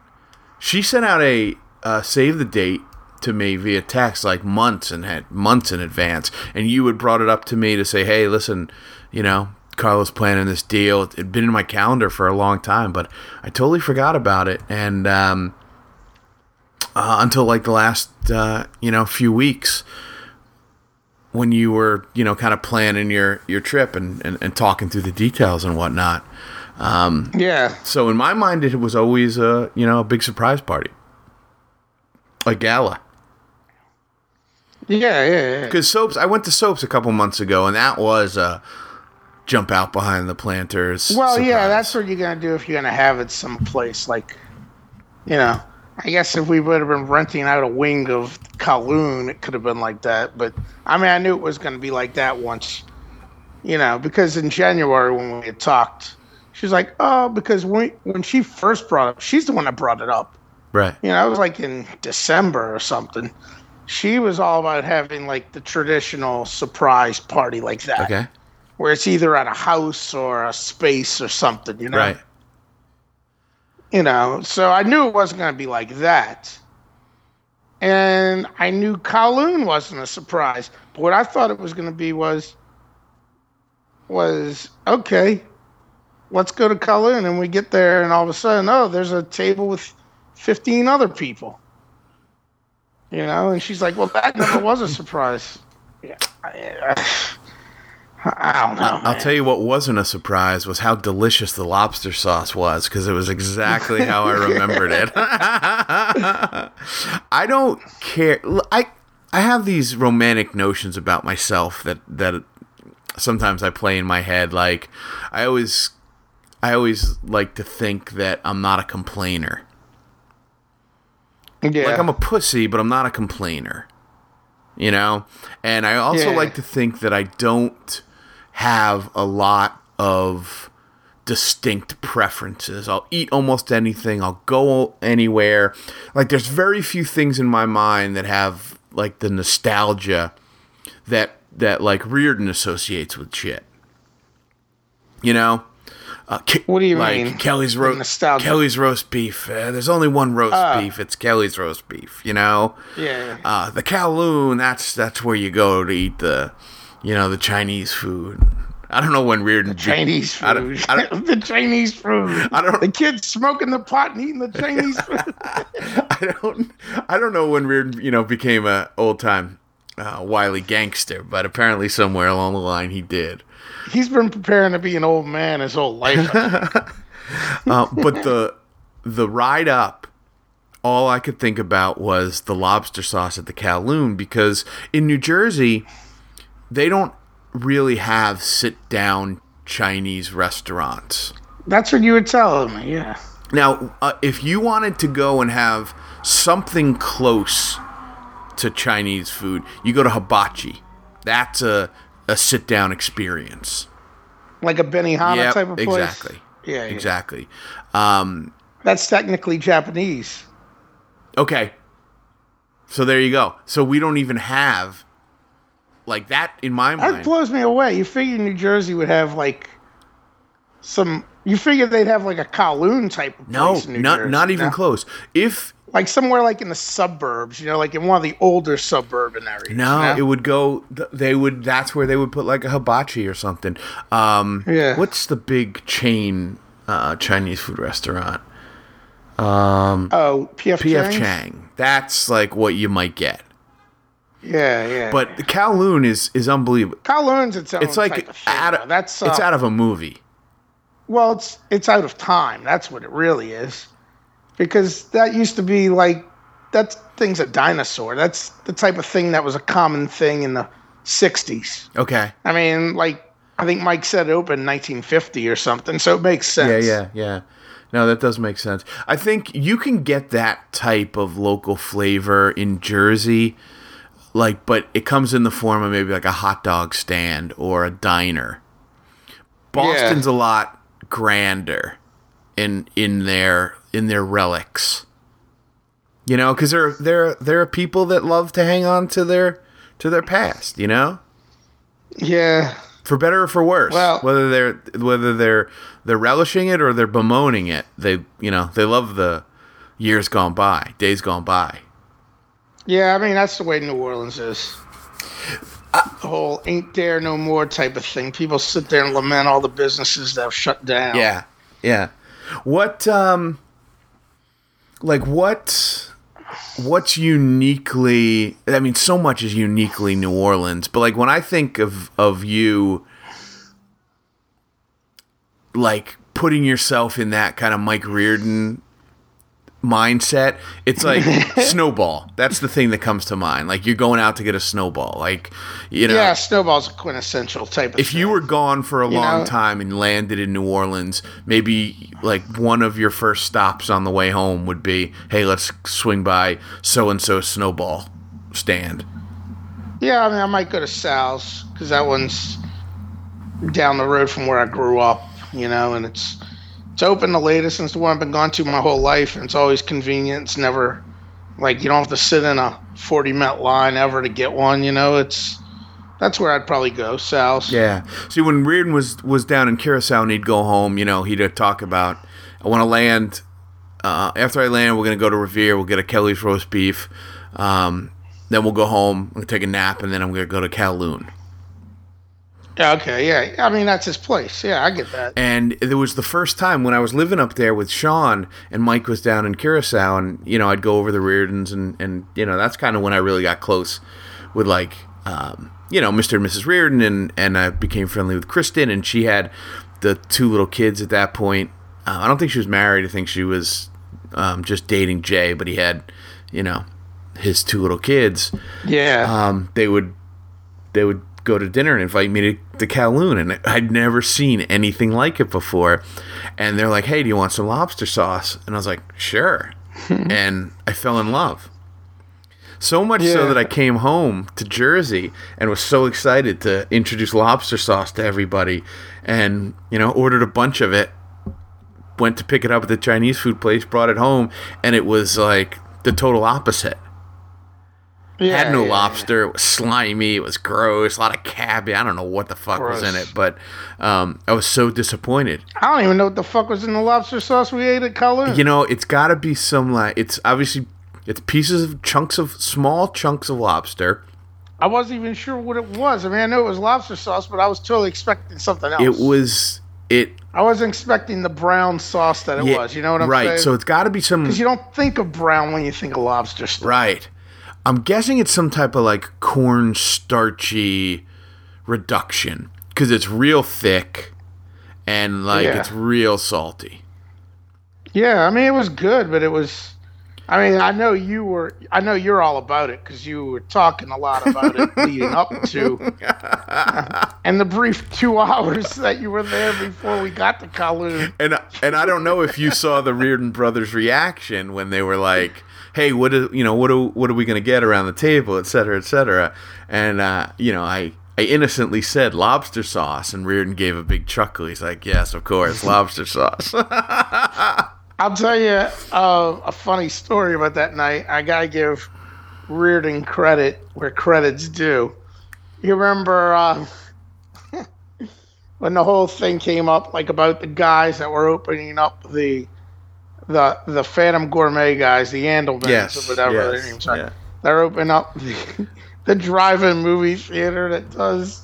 She sent out a uh, save the date to me via text like months and had months in advance, and you had brought it up to me to say, "Hey, listen, you know." Carla's planning this deal. It had been in my calendar for a long time, but I totally forgot about it. And um, uh, until like the last uh, you know few weeks when you were you know kind of planning your your trip and, and, and talking through the details and whatnot Yeah. so in my mind it was always a you know a big surprise party a gala Yeah, yeah, yeah. because soaps i went to soaps a couple months ago and that was a jump out behind the planters Well, yeah, that's what you're gonna do if you're gonna have it someplace like, you know. I guess if we would have been renting out a wing of Kowloon, it could have been like that. But I mean, I knew it was gonna be like that once, you know, because in January when we had talked, she was like, "Oh, because when when she first brought it up, she's the one that brought it up." right You know, I was like in December or something. She was all about having like the traditional surprise party like that, Okay. where it's either at a house or a space or something, you know. Right. You know, so I knew it wasn't going to be like that. And I knew Kowloon wasn't a surprise. But what I thought it was going to be was, was okay, let's go to Kowloon. And we get there, and all of a sudden, oh, there's a table with 15 other people. You know, and she's like, well, that never was a surprise. Yeah, I, don't know. I'll tell you what wasn't a surprise was how delicious the lobster sauce was because it was exactly how I remembered it. I don't care. I I have these romantic notions about myself that that sometimes I play in my head. Like I always I always like to think that I'm not a complainer. Yeah. Like I'm a pussy, but I'm not a complainer. You know? And I also Yeah. like to think that I don't have a lot of distinct preferences. I'll eat almost anything, I'll go anywhere. Like there's very few things in my mind that have like the nostalgia that that like Reardon associates with shit. You know? Uh, Ke- What do you like mean, Kelly's roast? Kelly's roast beef. Uh, there's only one roast Ah. beef. It's Kelly's roast beef. You know. Yeah. Uh, the Kowloon. That's that's where you go to eat the, you know, the Chinese food. I don't know when Reardon. Chinese food. I don't- I don't- the Chinese food. I don't- The kids smoking the pot and eating the Chinese food. I don't. I don't know when Reardon, you know, became a old time uh, wily gangster, but apparently somewhere along the line he did. He's been preparing to be an old man his whole life. Uh, but the the ride up, all I could think about was the lobster sauce at the Kowloon because in New Jersey, they don't really have sit down Chinese restaurants. That's what you were telling me. Yeah. Now, uh, if you wanted to go and have something close to Chinese food, you go to Hibachi. That's a a sit down experience. Like a Benihana Yep, type of place. exactly. Yeah, yeah. Exactly. Um, That's technically Japanese. Okay. So there you go. So we don't even have like that in my That mind. blows me away. You figure New Jersey would have like some. You figure they'd have like a Kowloon type of no, place in New not Jersey, not even no? close. If Like somewhere like in the suburbs, you know, like in one of the older suburban areas. no, you know? it would go. They would. That's where they would put like a hibachi or something. Um, Yeah. What's the big chain uh, Chinese food restaurant? oh, PF, PF Chang's? Chang. That's like what you might get. Yeah, yeah. But the Kowloon is is unbelievable. Kowloon's its own It's like of out of that's it's uh, out of a movie. well, it's it's out of time. That's what it really is, because that used to be like that thing's a dinosaur. That's the type of thing that was a common thing in the '60s. Okay. I mean, like I think Mike said it opened 1950 or something, so it makes sense. yeah, yeah. Yeah. No, that does make sense. I think you can get that type of local flavor in Jersey, like, but it comes in the form of maybe like a hot dog stand or a diner. Boston's a lot grander in in their in their relics. You know, because there there there are people that love to hang on to their to their past. You know yeah. for better or for worse. Well- whether they're whether they're they're relishing it or they're bemoaning it, they you know they love the years gone by, days gone by. Yeah, I mean that's the way New Orleans is. the whole "ain't there no more" type of thing. People sit there and lament all the businesses that have shut down. Yeah, yeah. What um, like what what's uniquely? I mean, so much is uniquely New Orleans, but like when I think of of you, like putting yourself in that kind of Mike Reardon mindset, it's like snowball. That's the thing that comes to mind. Like you're going out to get a snowball. Like you know, Yeah, Snowball's a quintessential type of if you were gone for a long know? time and landed in New Orleans, maybe like one of your first stops on the way home would be, "Hey, let's swing by so and so snowball stand." Yeah, I mean, I might go to Sal's because that one's down the road from where I grew up, you know, and it's it's open the latest it's the one I've been gone to my whole life, and it's always convenient. It's never Like you don't have to sit in a 40 minute line ever to get one. You know, it's that's where I'd probably go. Sal's. Yeah. See, when Reardon was was down in Curacao and he'd go home, you know, he'd talk about, I want to land. Uh, after I land, we're gonna go to Revere. We'll get a Kelly's roast beef. Um, then we'll go home. We'll take a nap, and then I'm gonna go to Kowloon. Yeah, okay, yeah. I mean, that's his place. Yeah, I get that. And it was the first time when I was living up there with Sean and Mike was down in Curacao, and you know I'd go over the Reardons, and and you know that's kind of when I really got close with like um, you know Mr. and Mrs. Reardon, and and I became friendly with Kristen, and she had the two little kids at that point. Uh, I don't think she was married. I think she was um, just dating Jay, but he had you know his two little kids. Yeah. Um, they would they would go to dinner and invite me to the Kowloon, and I'd never seen anything like it before. And they're like, "Hey, do you want some lobster sauce?" And I was like, "Sure." Hmm. and I fell in love. So much so that I came home to Jersey and was so excited to introduce lobster sauce to everybody, and you know, ordered a bunch of it. Went to pick it up at the Chinese food place, brought it home, and it was like the total opposite yeah, had no yeah, lobster. It was slimy. It was gross. A lot of cabbage. I don't know what the fuck was in it, but um, I was so disappointed. I don't even know what the fuck was in the lobster sauce we ate at Kowloon. You know, it's got to be some like it's obviously it's pieces of chunks of small chunks of lobster. I wasn't even sure what it was. I mean, I knew it was lobster sauce, but I was totally expecting something else. It was it. I wasn't expecting the brown sauce that it yeah, was. You know what I'm right. saying? Right. So it's got to be some because you don't think of brown when you think of lobster stuff. right. I'm guessing it's some type of like corn starchy reduction because it's real thick and like Yeah. it's real salty. Yeah, I mean it was good, but it was. I mean, I know you were. I know you're all about it because you were talking a lot about it leading up to, and the brief two hours that you were there before we got to Kowloon. and and I don't know if you saw the Reardon brothers' reaction when they were like, "Hey, what is you know what are, what are we going to get around the table, et cetera, et cetera?" And uh, you know, I I innocently said lobster sauce, and Reardon gave a big chuckle. He's like, "Yes, of course, lobster sauce." I'll tell you uh, a funny story about that night. I gotta give Reardon credit where credit's due. You remember uh, when the whole thing came up, like about the guys that were opening up the the the Phantom Gourmet guys, the Andelmans yes, or whatever their yes, names are. yeah. They're opening up the, the drive-in movie theater that does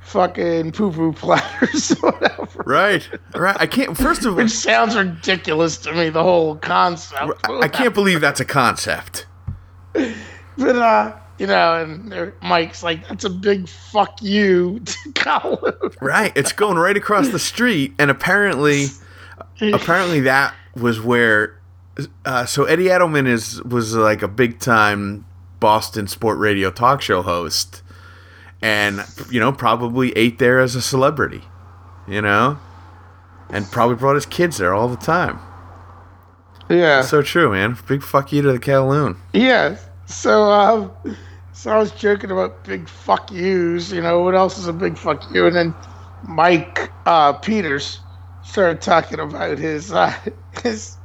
fucking poo-poo platters or whatever. Right, right. I can't. First of all, Which sounds ridiculous to me, the whole concept. I I can't believe that's a concept. But, uh, you know, and Mike's like, that's a big fuck you to Kowloon. Right, it's going right across the street, and apparently. apparently that was where uh, so Eddie Andelman is was like a big time Boston sport radio talk show host and you know probably ate there as a celebrity you know and probably brought his kids there all the time Yeah. so true man big fuck you to the Kowloon yeah. So, um, so I was joking about big fuck yous, you know, what else is a big fuck you? And then Mike uh, Peters started talking about his, uh, his,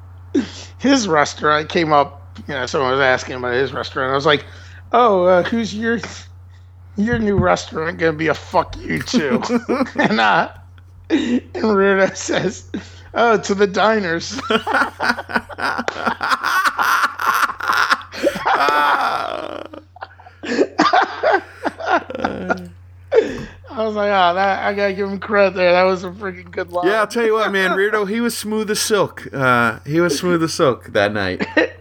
his restaurant came up, you know, someone was asking about his restaurant. I was like, oh, uh, who's your, your new restaurant gonna be a fuck you too? and, uh, and Ruda says, oh, to the diners. I was like, oh, that I gotta give him credit there. That was a freaking good line. yeah I'll tell you what man Reardo he was smooth as silk uh, he was smooth as silk that night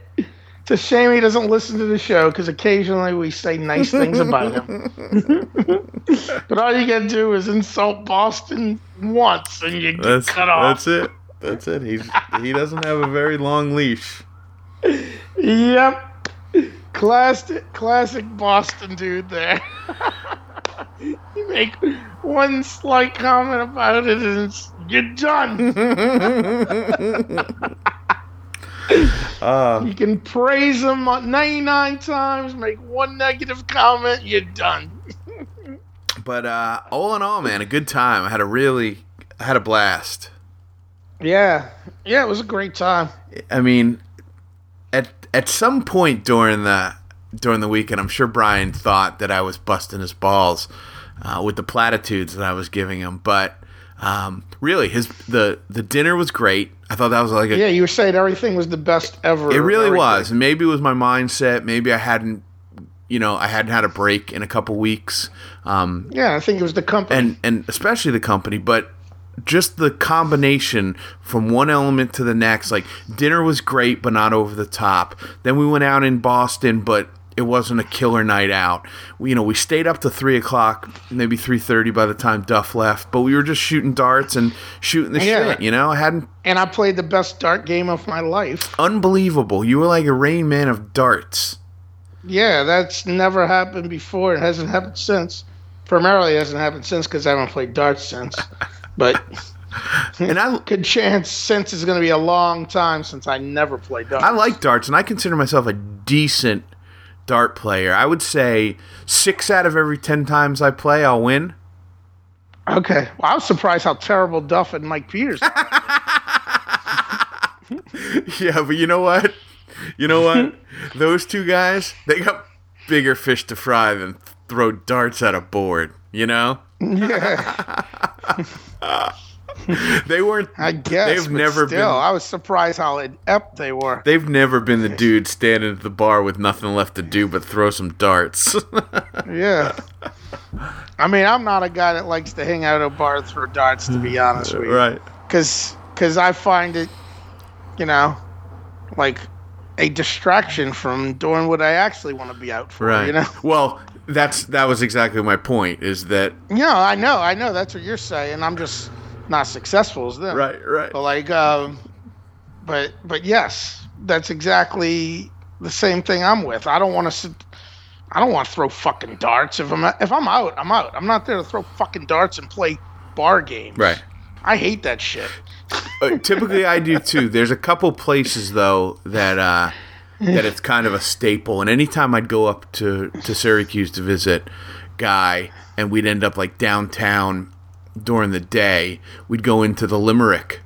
It's a shame he doesn't listen to the show because occasionally we say nice things about him. but all you gotta do is insult Boston once and you get that's cut off. that's it that's it he's he doesn't have a very long leash Yep. Classic, classic Boston dude there. You make one slight comment about it and it's, you're done. uh, you can praise them 99 times, make one negative comment, you're done. But uh, all in all, man, a good time. I had a really, I had a blast. Yeah. Yeah, it was a great time. I mean, at at some point during the during the weekend, I'm sure Brian thought that I was busting his balls uh, with the platitudes that I was giving him, but um, really, his the the dinner was great. I thought that was like a, yeah. You were saying everything was the best ever. It really everything. was. Maybe it was my mindset. Maybe I hadn't, you know, I hadn't had a break in a couple weeks. Um, Yeah, I think it was the company. and and especially the company, but just the combination from one element to the next. Like dinner was great, but not over the top. Then we went out in Boston, but it wasn't a killer night out. We, you know, we stayed up to three o'clock, maybe three thirty by the time Duff left. But we were just shooting darts and shooting the Yeah. shit. You know, I hadn't and I played the best dart game of my life. unbelievable. You were like a Rain Man of darts. Yeah, that's never happened before. It hasn't happened since. Primarily, hasn't happened since because I haven't played darts since. But And I good chance since is going to be a long time since I never played darts. I like darts, and I consider myself a decent dart player. I would say six out of every ten times I play, I'll win. Okay. Well, I was surprised how terrible Duff and Mike Peters. Yeah, but you know what? You know what? Those two guys, they got bigger fish to fry than throw darts at a board. You know, yeah, they weren't. I guess. They've never still, been- I was surprised how inept they were. They've never been the dude standing at the bar with nothing left to do but throw some darts. Yeah. I mean, I'm not a guy that likes to hang out at a bar and throw darts, to be honest with you. right. Because cause I find it, you know, like a distraction from doing what I actually want to be out for, Right. you know? Well, that's that was exactly my point. Is that No, I know, I know. That's what you're saying. I'm just not successful as them. right? Right. But like, um, but but yes, that's exactly the same thing I'm with. I don't want to sit. I don't want to throw fucking darts. If I'm if I'm out, I'm out. I'm not there to throw fucking darts and play bar games. Right. I hate that shit. Uh, typically, I do too. There's a couple places though that uh, that it's kind of a staple. And anytime I'd go up to to Syracuse to visit Guy, and we'd end up like downtown during the day, we'd go into the Limerick,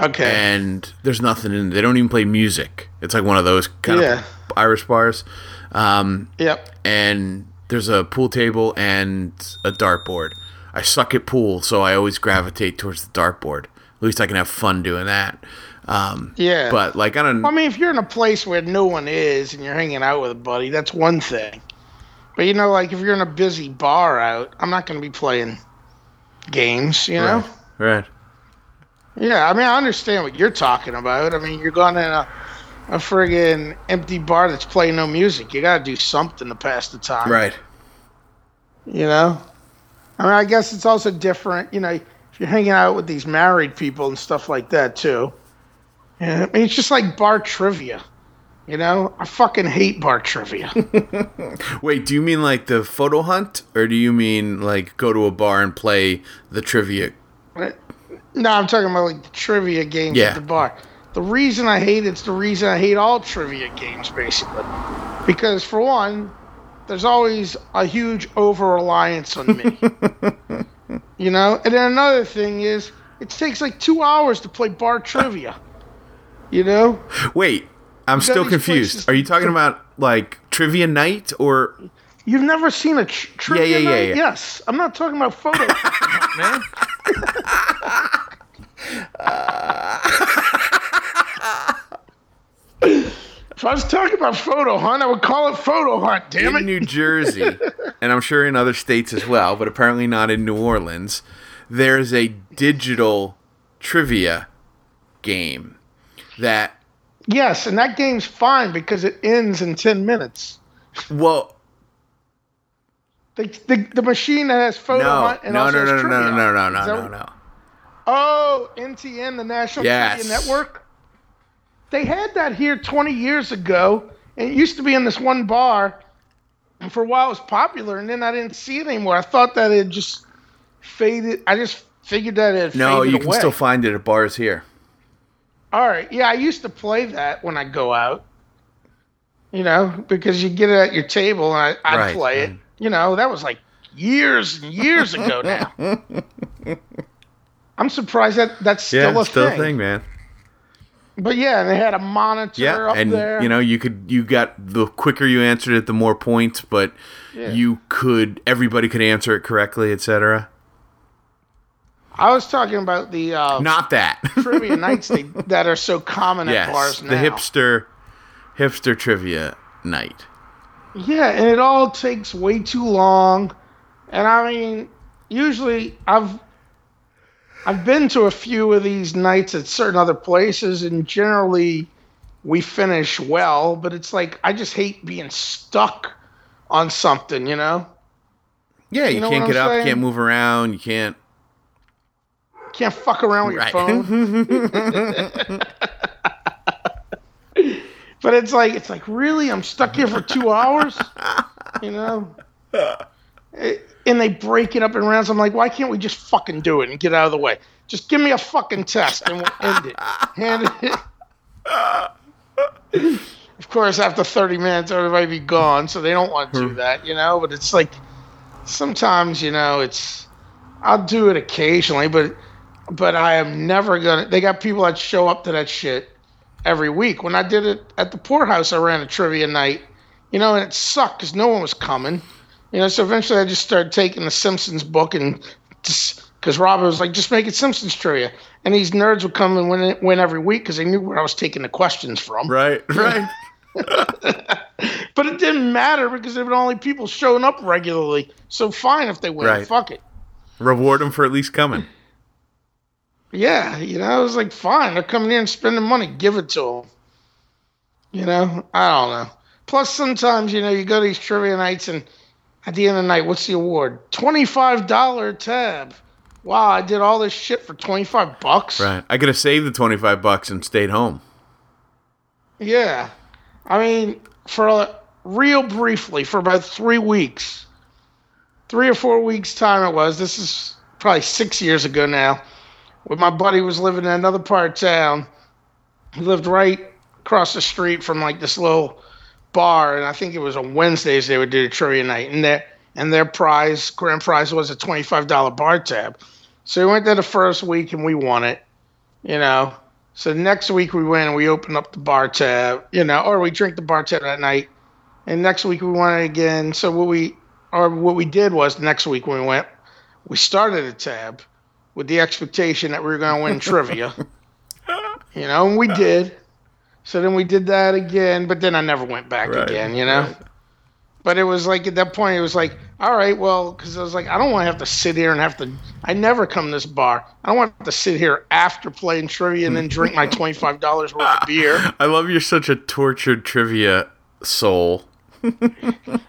Okay. and there's nothing in. They don't even play music. It's like one of those kind Yeah. of Irish bars. Um, yep. and there's a pool table and a dartboard. I suck at pool, so I always gravitate towards the dartboard. At least I can have fun doing that. Um, Yeah. but like I don't. Well, I mean, if you're in a place where no one is and you're hanging out with a buddy, that's one thing. But you know, like if you're in a busy bar out, I'm not going to be playing games. You know. right, right. Yeah, I mean, I understand what you're talking about. I mean, you're going in a, a friggin' empty bar that's playing no music. You got to do something to pass the time. Right. You know? I mean, I guess it's also different, you know, if you're hanging out with these married people and stuff like that, too. Yeah, I mean, it's just like bar trivia. You know? I fucking hate bar trivia. Wait, do you mean like the photo hunt, or do you mean like go to a bar and play the trivia? Uh, no, I'm talking about like the trivia games Yeah. at the bar. The reason I hate it's the reason I hate all trivia games, basically. Because for one, there's always a huge over reliance on me. you know? And then another thing is it takes like two hours to play bar trivia. You know? Wait, I'm still confused. places- Are you talking about like trivia night or? You've never seen a tr- trivia yeah, yeah, night? yeah. Yes. I'm not talking about photo, man. if I was talking about photo hunt, I would call it photo hunt. Damn it. in it! New Jersey, and I'm sure in other states as well, but apparently not in New Orleans, there's a digital trivia game that, Yes, and that game's fine because it ends in ten minutes. well, The, the, the machine that has photo no, hunt and no, also no, has no, no, no, no, no, no, no, no. Oh, NTN, the National Yes. Trivia Network. They had that here 20 years ago, and it used to be in this one bar. And for a while, it was popular, and then I didn't see it anymore. I thought that it just faded. I just figured that it No, you can away. still find it at bars here. All right, yeah, I used to play that when I go out. You know, because you get it at your table, and I, I'd Right, play it. Mm. You know, that was like years and years ago now. I'm surprised that that's still yeah, a still thing. a thing, man. but yeah, they had a monitor Yeah, up and there. you know you could you got the quicker you answered it, the more points, but Yeah. you could everybody could answer it correctly, etc. I was talking about the uh, Not that. trivia nights they, that are so common at bars now. the hipster hipster trivia night. Yeah, and it all takes way too long. And I mean, usually I've I've been to a few of these nights at certain other places and generally we finish well, but it's like I just hate being stuck on something, you know? Yeah, you, know can't get I'm up, saying? can't move around, you can't. Can't fuck around with your phone. But it's like it's like really I'm stuck here for 2 hours, you know? It- and they break it up in rounds. I'm like, why can't we just fucking do it and get out of the way? Just give me a fucking test and we'll end it. Hand it. of course, after 30 minutes, everybody be gone, so they don't want to do hmm. that, you know. But it's like sometimes, you know, it's I'll do it occasionally, but but I am never gonna. They got people that show up to that shit every week. When I did it at the poorhouse, I ran a trivia night, you know, and it sucked because no one was coming. You know, so eventually I just started taking the Simpsons book and just because Robert was like, just make it Simpsons trivia, and these nerds would come and win, win every week because they knew where I was taking the questions from. Right, right. But it didn't matter because there were only people showing up regularly. So fine if they win, Right. fuck it. Reward them for at least coming. Yeah, you know, I was like, fine, they're coming here and spending money, give it to them. You know, I don't know. Plus, sometimes you know, you go to these trivia nights, and at the end of the night, what's the award? Twenty-five dollar tab. Wow, I did all this shit for twenty-five bucks. Right. I could have saved the twenty five bucks and stayed home. Yeah, I mean, for a, real briefly, for about three weeks, three or four weeks time it was. This is probably six years ago now. When my buddy was living in another part of town, he lived right across the street from like this little bar, and I think it was on Wednesdays they would do the trivia night, and their and their prize, grand prize, was a twenty five dollar bar tab. So we went there the first week and we won it, you know. So next week we went and we opened up the bar tab, you know, or we drink the bar tab that night. And next week we won it again. So what we or what we did was next week when we went, we started a tab with the expectation that we were going to win trivia. You know, and we did. So then we did that again, but then I never went back Right, again, you know? right. But it was like at that point, it was like, all right, well, because I was like, I don't want to have to sit here and have to. I never come to this bar. I don't want to sit here after playing trivia and then drink my twenty five dollars worth of beer. I love you're such a tortured trivia soul.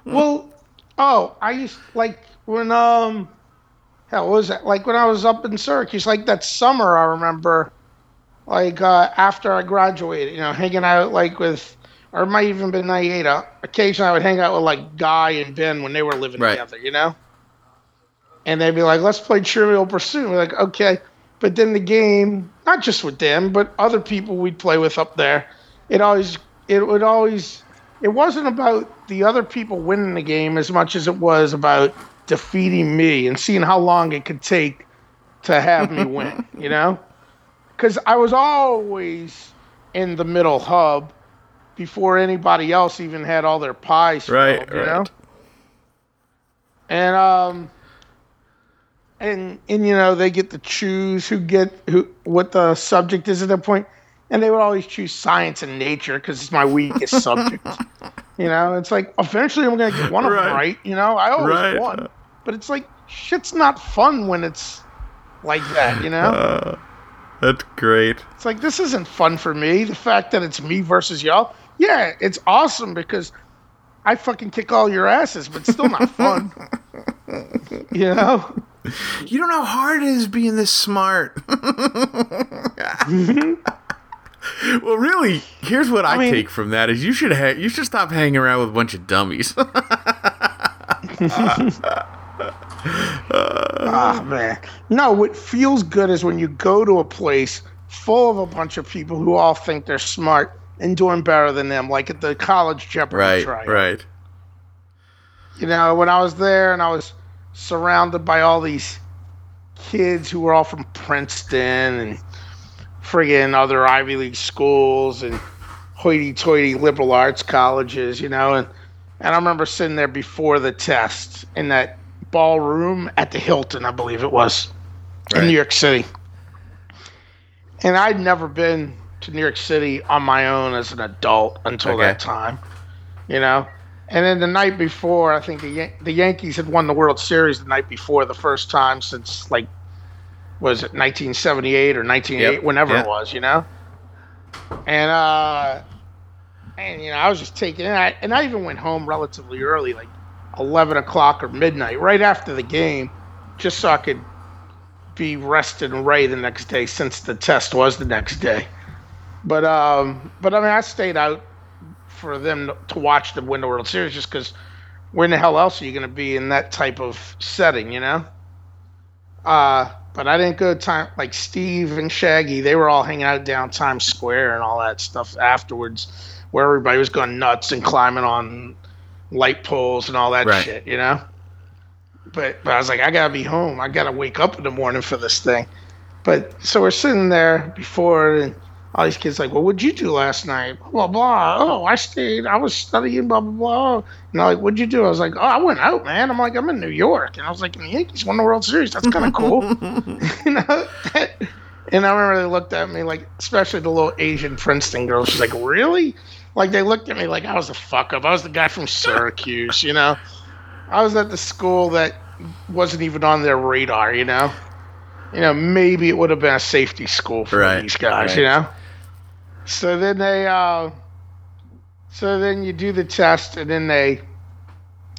Well, oh, I used like when um, hell was that? Like when I was up in Syracuse, like that summer, I remember, like uh, after I graduated, you know, hanging out like with, or it might even been eight. Uh, occasionally, I would hang out with like Guy and Ben when they were living Right. together, you know. And they'd be like, "Let's play Trivial Pursuit." We're like, "Okay," but then the game, not just with them, but other people we'd play with up there, it always, it would always, it wasn't about the other people winning the game as much as it was about defeating me and seeing how long it could take to have me win. You know, because I was always in the middle hub before anybody else even had all their pies. Right, filled, You right. know. And um, and and you know they get to choose who get who what the subject is at that point, and they would always choose science and nature because it's my weakest subject. You know, it's like eventually I'm gonna get one of Right. them right. You know, I always Right. won, but it's like shit's not fun when it's like that. You know, Uh, that's great. it's like this isn't fun for me. The fact that it's me versus y'all, yeah, it's awesome because I fucking kick all your asses, but still not fun. you know. You don't know how hard it is being this smart. well, really, here's what I, mean- take from that: is you should ha- you should stop hanging around with a bunch of dummies. Ah man. No, what feels good is when you go to a place full of a bunch of people who all think they're smart and doing better than them, like at the college Jeopardy right, trial. right. You know, when I was there and I was surrounded by all these kids who were all from Princeton and friggin' other Ivy League schools and hoity-toity liberal arts colleges, you know, and and I remember sitting there before the test in that ballroom at the Hilton, I believe it was, Right. in New York City. And I'd never been to New York City on my own as an adult until Okay. that time, you know. And then the night before, I think the Yan- the Yankees had won the World Series the night before, the first time since like was it 1978 or 1980, Yep. whenever Yeah. it was, you know. And uh, and you know, I was just taking it, and I, and I even went home relatively early, like 11 o'clock or midnight, right after the game, just so I could be rested and ready the next day, since the test was the next day. But um, but I mean, I stayed out for them to watch them win the World Series, just because where in the hell else are you going to be in that type of setting, you know? Uh, but I didn't go to time like Steve and Shaggy. They were all hanging out down Times Square and all that stuff afterwards, where everybody was going nuts and climbing on light poles and all that Right. shit, you know. But but I was like, I gotta be home. I gotta wake up in the morning for this thing. But so we're sitting there before, and all these kids like, well, what'd you do last night? Blah blah. Oh, I stayed. I was studying. Blah blah blah. And they're like, what'd you do? I was like, oh, I went out, man. I'm like, I'm in New York, and I was like, in the Yankees won the World Series. That's kind of cool, you know. and I remember they looked at me like, especially the little Asian Princeton girl. She's like, really? Like they looked at me like I was a fuck up. I was the guy from Syracuse, you know. I was at the school that wasn't even on their radar, you know. You know, maybe it would have been a safety school for Right, these guys, right. you know. So then they, uh, so then you do the test, and then they,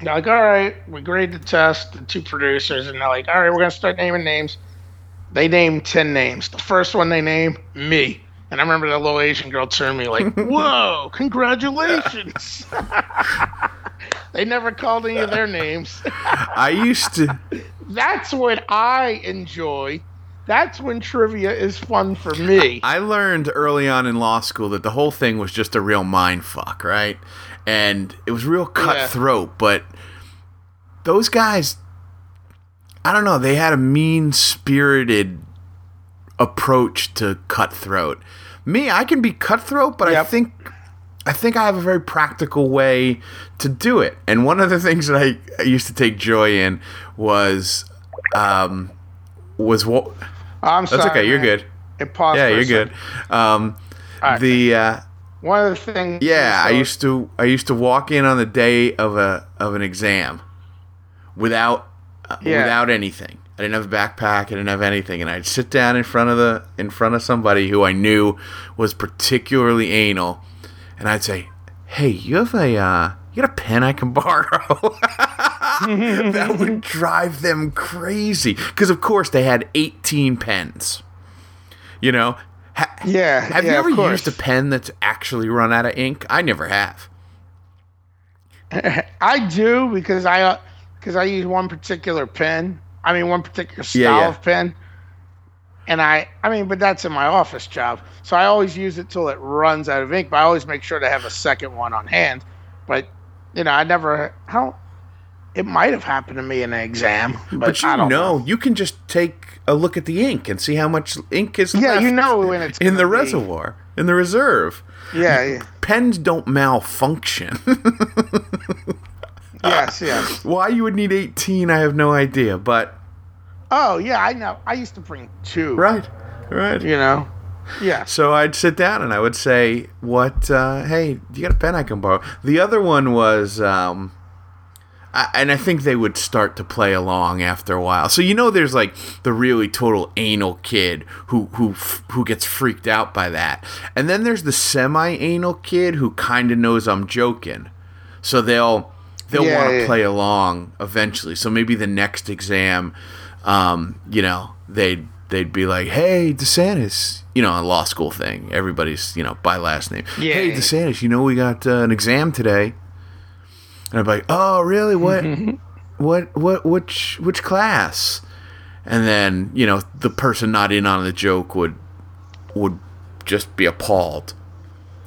they're like, all right, we grade the test. The two producers, and they're like, all right, we're gonna start naming names. They named ten names. The first one they named me, and I remember that little Asian girl turned me like, "Whoa, congratulations!" they never called any of their names. I used to. That's what I enjoy. That's when trivia is fun for me. I learned early on in law school that the whole thing was just a real mind fuck, right? And it was real cutthroat, but those guys, I don't know, they had a mean spirited approach to cutthroat. Me, I can be cutthroat, but I think I think I have a very practical way to do it. And one of the things that I, I used to take joy in was um was what I'm sorry. that's okay, you're good. It paused Yeah, you're good. Um, Alright. the uh, One of the things. yeah, I used to I used to walk in on the day of a of an exam without uh, Yeah. without anything. I didn't have a backpack. I didn't have anything, and I'd sit down in front of the in front of somebody who I knew was particularly anal, and I'd say, "Hey, you have a uh, you got a pen I can borrow?" that would drive them crazy because, of course, they had eighteen pens. You know, ha- Yeah. have yeah, you ever used a pen that's actually run out of ink? I never have. I do because I uh, because I use one particular pen. I mean, one particular style Yeah, yeah. of pen. And I, I mean, but that's in my office job, so I always use it till it runs out of ink. But I always make sure to have a second one on hand. But you know, I never. How? It might have happened to me in an exam, but, But you I don't know, you can just take a look at the ink and see how much ink is Yeah, left you know when it's in the be. reservoir, in the reserve. Yeah. yeah. Pens don't malfunction. yes. Yes. Why you would need 18, I have no idea. But Oh yeah, I know. I used to bring two. right, right. You know. Yeah. So I'd sit down and I would say, "What? Uh, hey, do you got a pen I can borrow?" The other one was, um, I, and I think they would start to play along after a while. So you know, there's like the really total anal kid who who who gets freaked out by that, and then there's the semi-anal kid who kind of knows I'm joking, so they'll they'll Yeah, want to yeah. play along eventually. So maybe the next exam, um, you know, they'd they'd be like, "Hey, DeSantis," you know, a law school thing. Everybody's you know by last name. Yeah. Hey, DeSantis, you know we got uh, an exam today. And I'd be like, "Oh, really? What? what? What? Which? Which class?" And then you know the person not in on the joke would would just be appalled.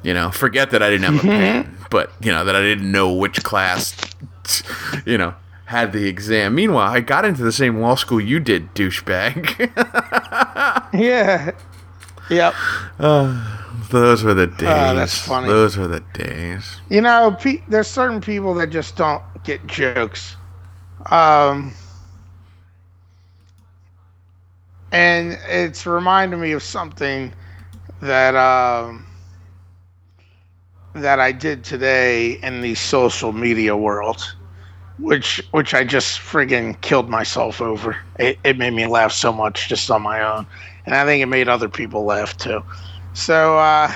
You know, forget that I didn't have a pen, but you know that I didn't know which class. You know, had the exam. Meanwhile, I got into the same law school you did, douchebag. Yeah. Yep. Uh, Those were the days. Oh, that's funny. Those were the days. You know, pe- there's certain people that just don't get jokes. Um, and it's reminded me of something that um, that I did today in the social media world, which which I just friggin' killed myself over. It, it made me laugh so much just on my own, and I think it made other people laugh too. So, uh,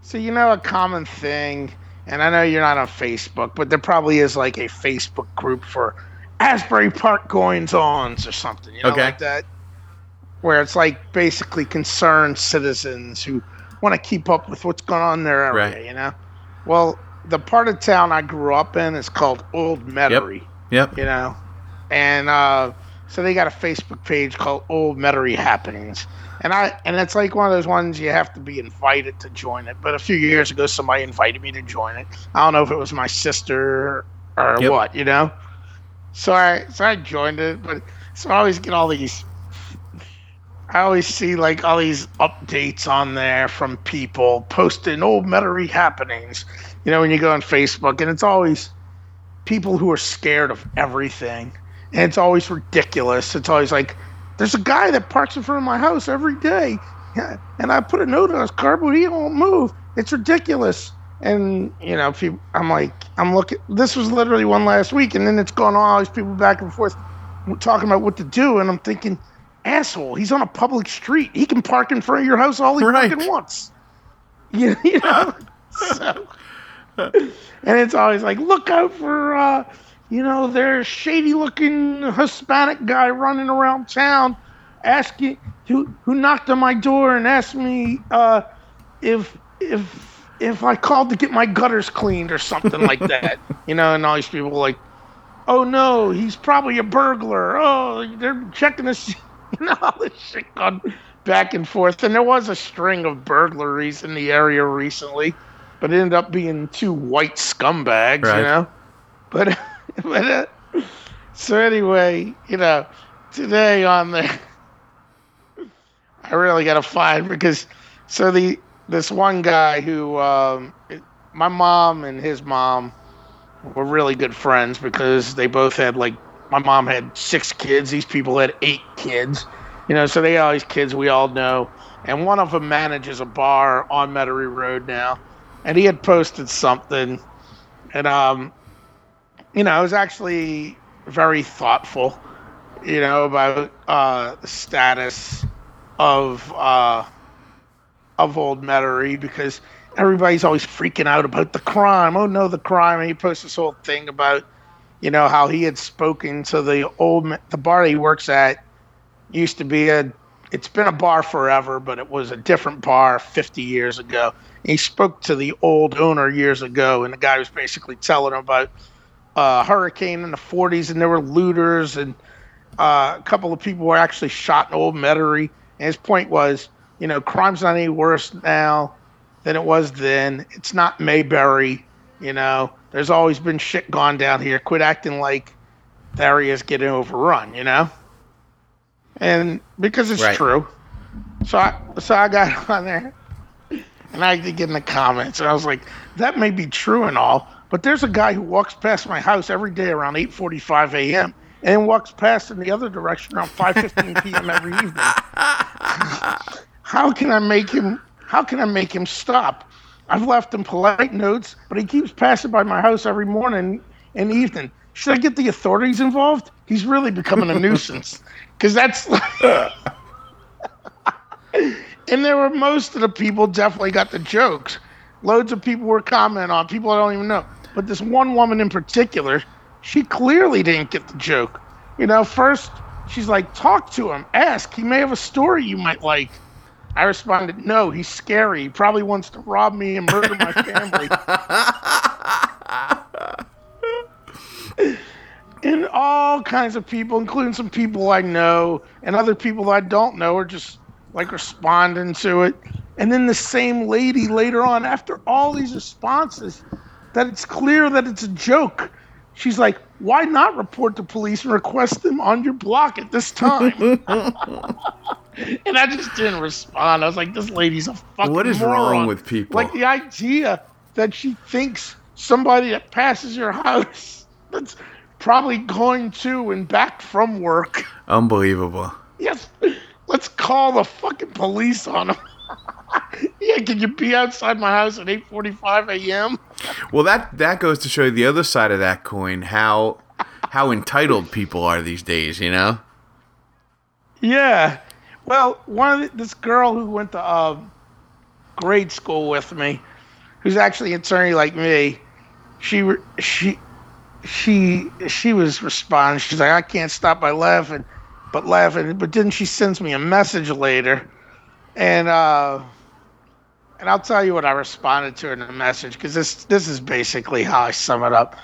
so you know, a common thing, and I know you're not on Facebook, but there probably is like a Facebook group for Asbury Park goings ons or something, you know, Okay. like that, where it's like basically concerned citizens who want to keep up with what's going on in their area, Right. you know. Well, the part of town I grew up in is called Old Metairie Yep. you know. And uh, so they got a Facebook page called Old Metairie Happenings, and I and it's like one of those ones you have to be invited to join it. But a few years ago, somebody invited me to join it. I don't know if it was my sister or Yep. what, you know. So I so I joined it, but so I always get all these. I always see like all these updates on there from people posting old Metairie happenings. You know, when you go on Facebook, and it's always people who are scared of everything. And it's always ridiculous. It's always like, there's a guy that parks in front of my house every day. And I put a note on his car, but he won't move. It's ridiculous. And, you know, people, I'm like, I'm looking, this was literally one last week. And then it's on, all these people back and forth talking about what to do. And I'm thinking, asshole, he's on a public street. He can park in front of your house all he Right. fucking wants. You, you know? so and it's always like, look out for, uh, you know, there's shady looking Hispanic guy running around town asking who who knocked on my door and asked me uh, if if if I called to get my gutters cleaned or something like that. You know, and all these people are like, oh no, he's probably a burglar. Oh, they're checking this. You know, all this shit going back and forth. And there was a string of burglaries in the area recently, but it ended up being two white scumbags. Right. You know, but but uh, so anyway, you know, today on the I really got to find because so the this one guy who um, my mom and his mom were really good friends because they both had like my mom had six kids these people had eight kids you know so they all these kids we all know and one of them manages a bar on Metairie Road now and he had posted something and um you know I was actually very thoughtful you know about uh the status of uh of old Metairie because everybody's always freaking out about the crime. Oh no, the crime! And he posts this whole thing about, you know, how he had spoken to the old the bar he works at used to be a. It's been a bar forever, but it was a different bar 50 years ago. He spoke to the old owner years ago, and the guy was basically telling him about a hurricane in the 40s, and there were looters, and uh, a couple of people were actually shot in Old Metairie. And his point was, you know, crime's not any worse now than it was then. It's not Mayberry, you know. There's always been shit gone down here. Quit acting like the area's getting overrun, you know. And because it's Right. true, so I so I got on there, and I did get in the comments, and I was like, that may be true and all, but there's a guy who walks past my house every day around 8:45 a.m. and walks past in the other direction around 5:15 p.m. every evening. How can I make him? How can I make him stop? I've left him polite notes, but he keeps passing by my house every morning and evening. Should I get the authorities involved? He's really becoming a nuisance. Because that's. and there were most of the people definitely got the jokes. Loads of people were commenting on people I don't even know. But this one woman in particular, she clearly didn't get the joke. You know, first she's like, talk to him, ask. He may have a story you might like. I responded, no, he's scary. He probably wants to rob me and murder my family. and all kinds of people, including some people I know and other people I don't know, are just like responding to it. And then the same lady later on, after all these responses, that it's clear that it's a joke. She's like, why not report to police and request them on your block at this time? and I just didn't respond. I was like, this lady's a fucking What is moron. wrong with people? Like the idea that she thinks somebody that passes your house that's probably going to and back from work. Unbelievable. Yes, let's call the fucking police on them. Yeah, can you be outside my house at 8:45 a.m.? Well, that that goes to show you the other side of that coin. How how entitled people are these days. You know. Yeah. Well, one of the, this girl who went to uh, grade school with me, who's actually an attorney like me, she she she she was responding. She's like, I can't stop by laughing, but laughing. But then she sends me a message later, and uh, and I'll tell you what I responded to in the message because this this is basically how I sum it up.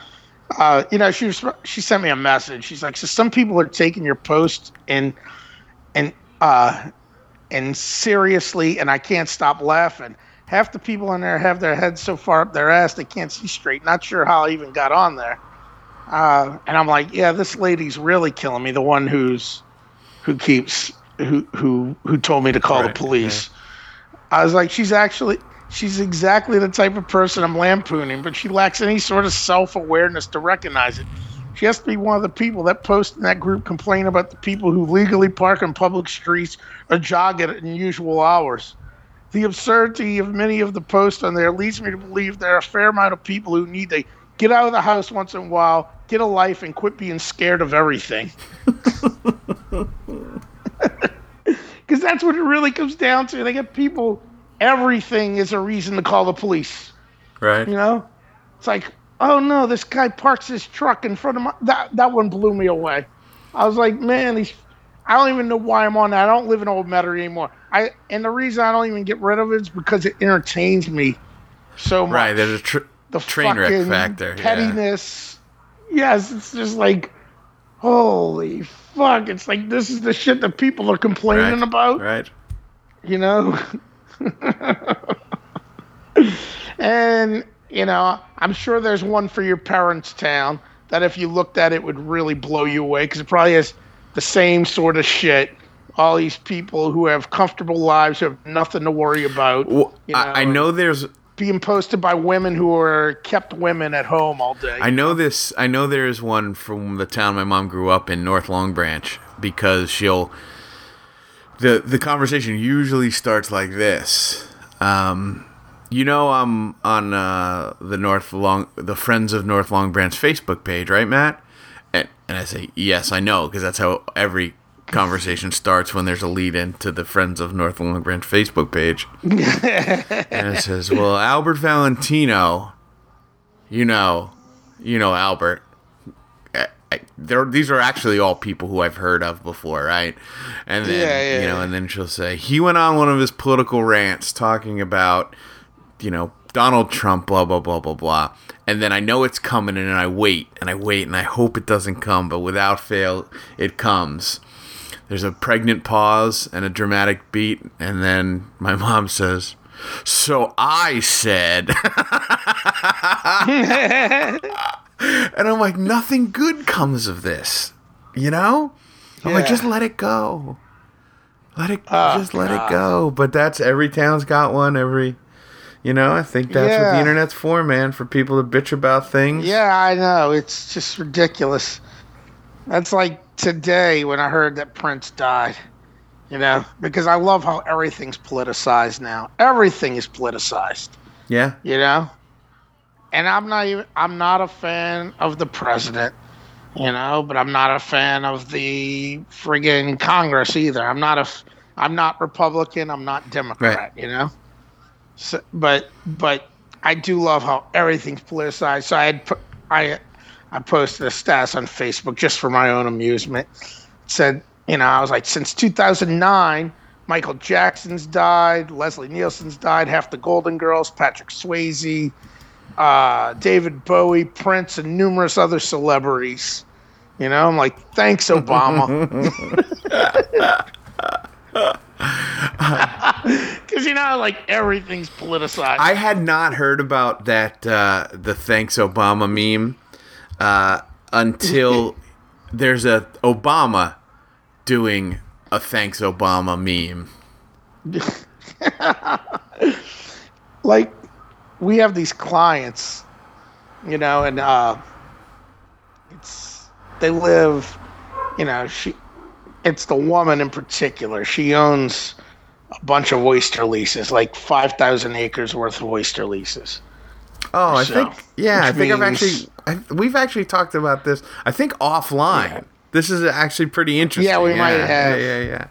Uh, you know, she she sent me a message. She's like, so some people are taking your post and and uh and seriously and I can't stop laughing. Half the people in there have their heads so far up their ass they can't see straight. Not sure how I even got on there. Uh, and I'm like, yeah, this lady's really killing me. The one who's who keeps who who who told me to call Right, the police. I was like, she's actually she's exactly the type of person I'm lampooning, but she lacks any sort of self awareness to recognize it. She has to be one of the people that post in that group complain about the people who legally park on public streets or jog at unusual hours. The absurdity of many of the posts on there leads me to believe there are a fair amount of people who need to get out of the house once in a while, get a life, and quit being scared of everything. Because that's what it really comes down to. They get people, everything is a reason to call the police. Right. You know, it's like, oh no, this guy parks his truck in front of my. That that one blew me away. I was like, man, these. I don't even know why I'm on that. I don't live in Old Metairie anymore. I and the reason I don't even get rid of it is because it entertains me so much. Right. There's a tr- the train wreck factor, yeah. Yes, it's just like, holy fuck! It's like this is the shit that people are complaining right. about Right. you know and you know i'm sure there's one for your parents town that if you looked at it would really blow you away because it probably has the same sort of shit all these people who have comfortable lives who have nothing to worry about Well, you I, I know there's being posted by women who are kept women at home all day I know this. I know there is one from the town my mom grew up in, North Long Branch, because she'll. the The conversation usually starts like this. Um, you know, I'm on uh, the North Long, the Friends of North Long Branch Facebook page, right, Matt? And, and I say, yes, I know, because that's how every conversation starts when there's a lead into the Friends of North Long Branch Facebook page. and it says, well, Albert Valentino, you know, you know Albert. I, I, there, these are actually all people who I've heard of before, right? And then Yeah, yeah, you know, yeah. and then she'll say he went on one of his political rants talking about, you know, Donald Trump, blah blah blah blah blah. And then I know it's coming, and I wait and I wait and I hope it doesn't come, but without fail, it comes. There's a pregnant pause and a dramatic beat, and then my mom says, "So I said." And I'm like, nothing good comes of this. You know? I'm like, just let it go. Let it Oh, just let God. it go. But that's every town's got one, every you know, I think that's what the internet's for, man, for people to bitch about things. Yeah, I know. It's just ridiculous. That's like today when I heard that Prince died. You know, because I love how everything's politicized now. Everything is politicized. Yeah. You know, and I'm not even. I'm not a fan of the president. You know, but I'm not a fan of the friggin' Congress either. I'm not a I'm not Republican. I'm not Democrat. Right. You know. So, but but I do love how everything's politicized. So I had I I posted a status on Facebook just for my own amusement. It said, you know, I was like, since 2009, Michael Jackson's died, Leslie Nielsen's died, half the Golden Girls, Patrick Swayze, uh, David Bowie, Prince, and numerous other celebrities. You know, I'm like, thanks, Obama. Because, you know, like everything's politicized. I had not heard about that uh, the thanks Obama meme. Uh, until there's a Obama doing a thanks Obama meme. like we have these clients, you know, and uh, it's they live, you know, she, it's the woman in particular. She owns a bunch of oyster leases, like five thousand acres worth of oyster leases. Oh, I So, think yeah, I think I've actually I, we've actually talked about this. I think offline. Yeah. This is actually pretty interesting. Yeah, we might have. Yeah, yeah, yeah.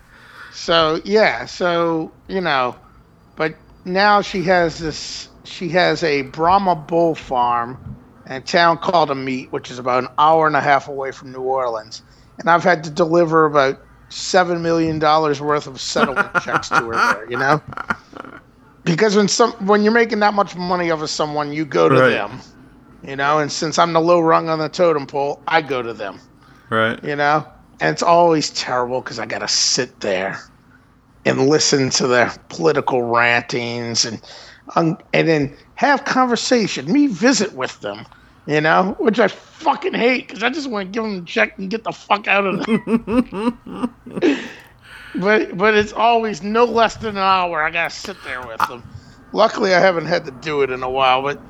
So yeah, so you know, but now she has this. She has a Brahma bull farm in a town called a Amite, which is about an hour and a half away from New Orleans, and I've had to deliver about seven million dollars worth of settlement checks to her there. You know, because when some when you're making that much money off of someone, you go to Right. them. You know, and since I'm the low rung on the totem pole, I go to them. Right. you know? And it's always terrible because i gotta sit there and listen to their political rantings and um, and then have conversation me visit with them you know which i fucking hate because i just want to give them a check and get the fuck out of them but but it's always no less than an hour i gotta sit there with them. Luckily i haven't had to do it in a while but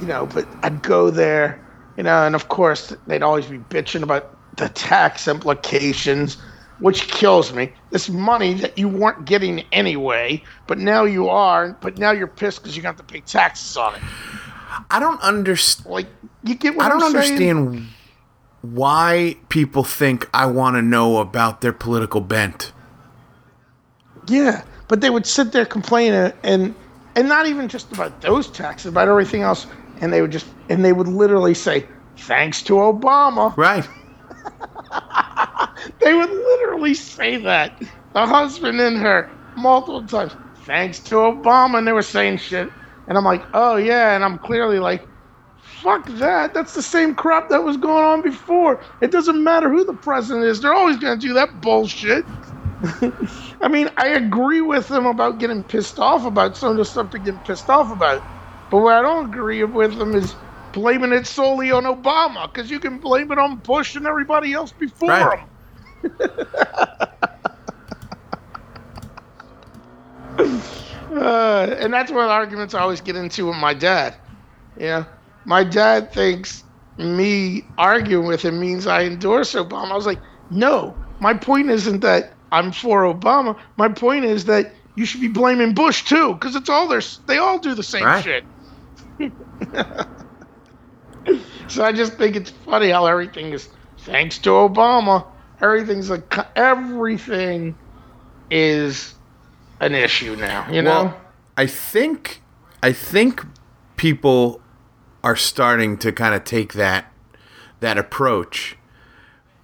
you know, but I'd go there, you know, and of course they'd always be bitching about the tax implications, which kills me. This money that you weren't getting anyway, but now you are, but now you're pissed because you got to pay taxes on it. I don't understand. Like, you get what I don't I'm saying? understand why people think I want to know about their political bent. Yeah, but they would sit there complaining and and not even just about those taxes, about everything else, and they would just and they would literally say, "Thanks to Obama." Right. They would literally say that. The husband and her multiple times. Thanks to Obama, and they were saying shit. And I'm like, oh yeah, and I'm clearly like, fuck that. That's the same crap that was going on before. It doesn't matter who the president is. They're always gonna do that bullshit. I mean, I agree with them about getting pissed off about some of the stuff they're pissed off about. But what I don't agree with them is blaming it solely on Obama, because you can blame it on Bush and everybody else before Right. him. Uh, and that's one of the arguments I always get into with my dad. You know, my dad thinks me arguing with him means I endorse Obama. I was like, no, my point isn't that I'm for Obama. My point is that you should be blaming Bush too, because it's all their, they all do the same Right. shit. so I just think it's funny how everything is thanks to Obama. Everything's a everything is an issue now. You know. Well, I think I think people are starting to kind of take that that approach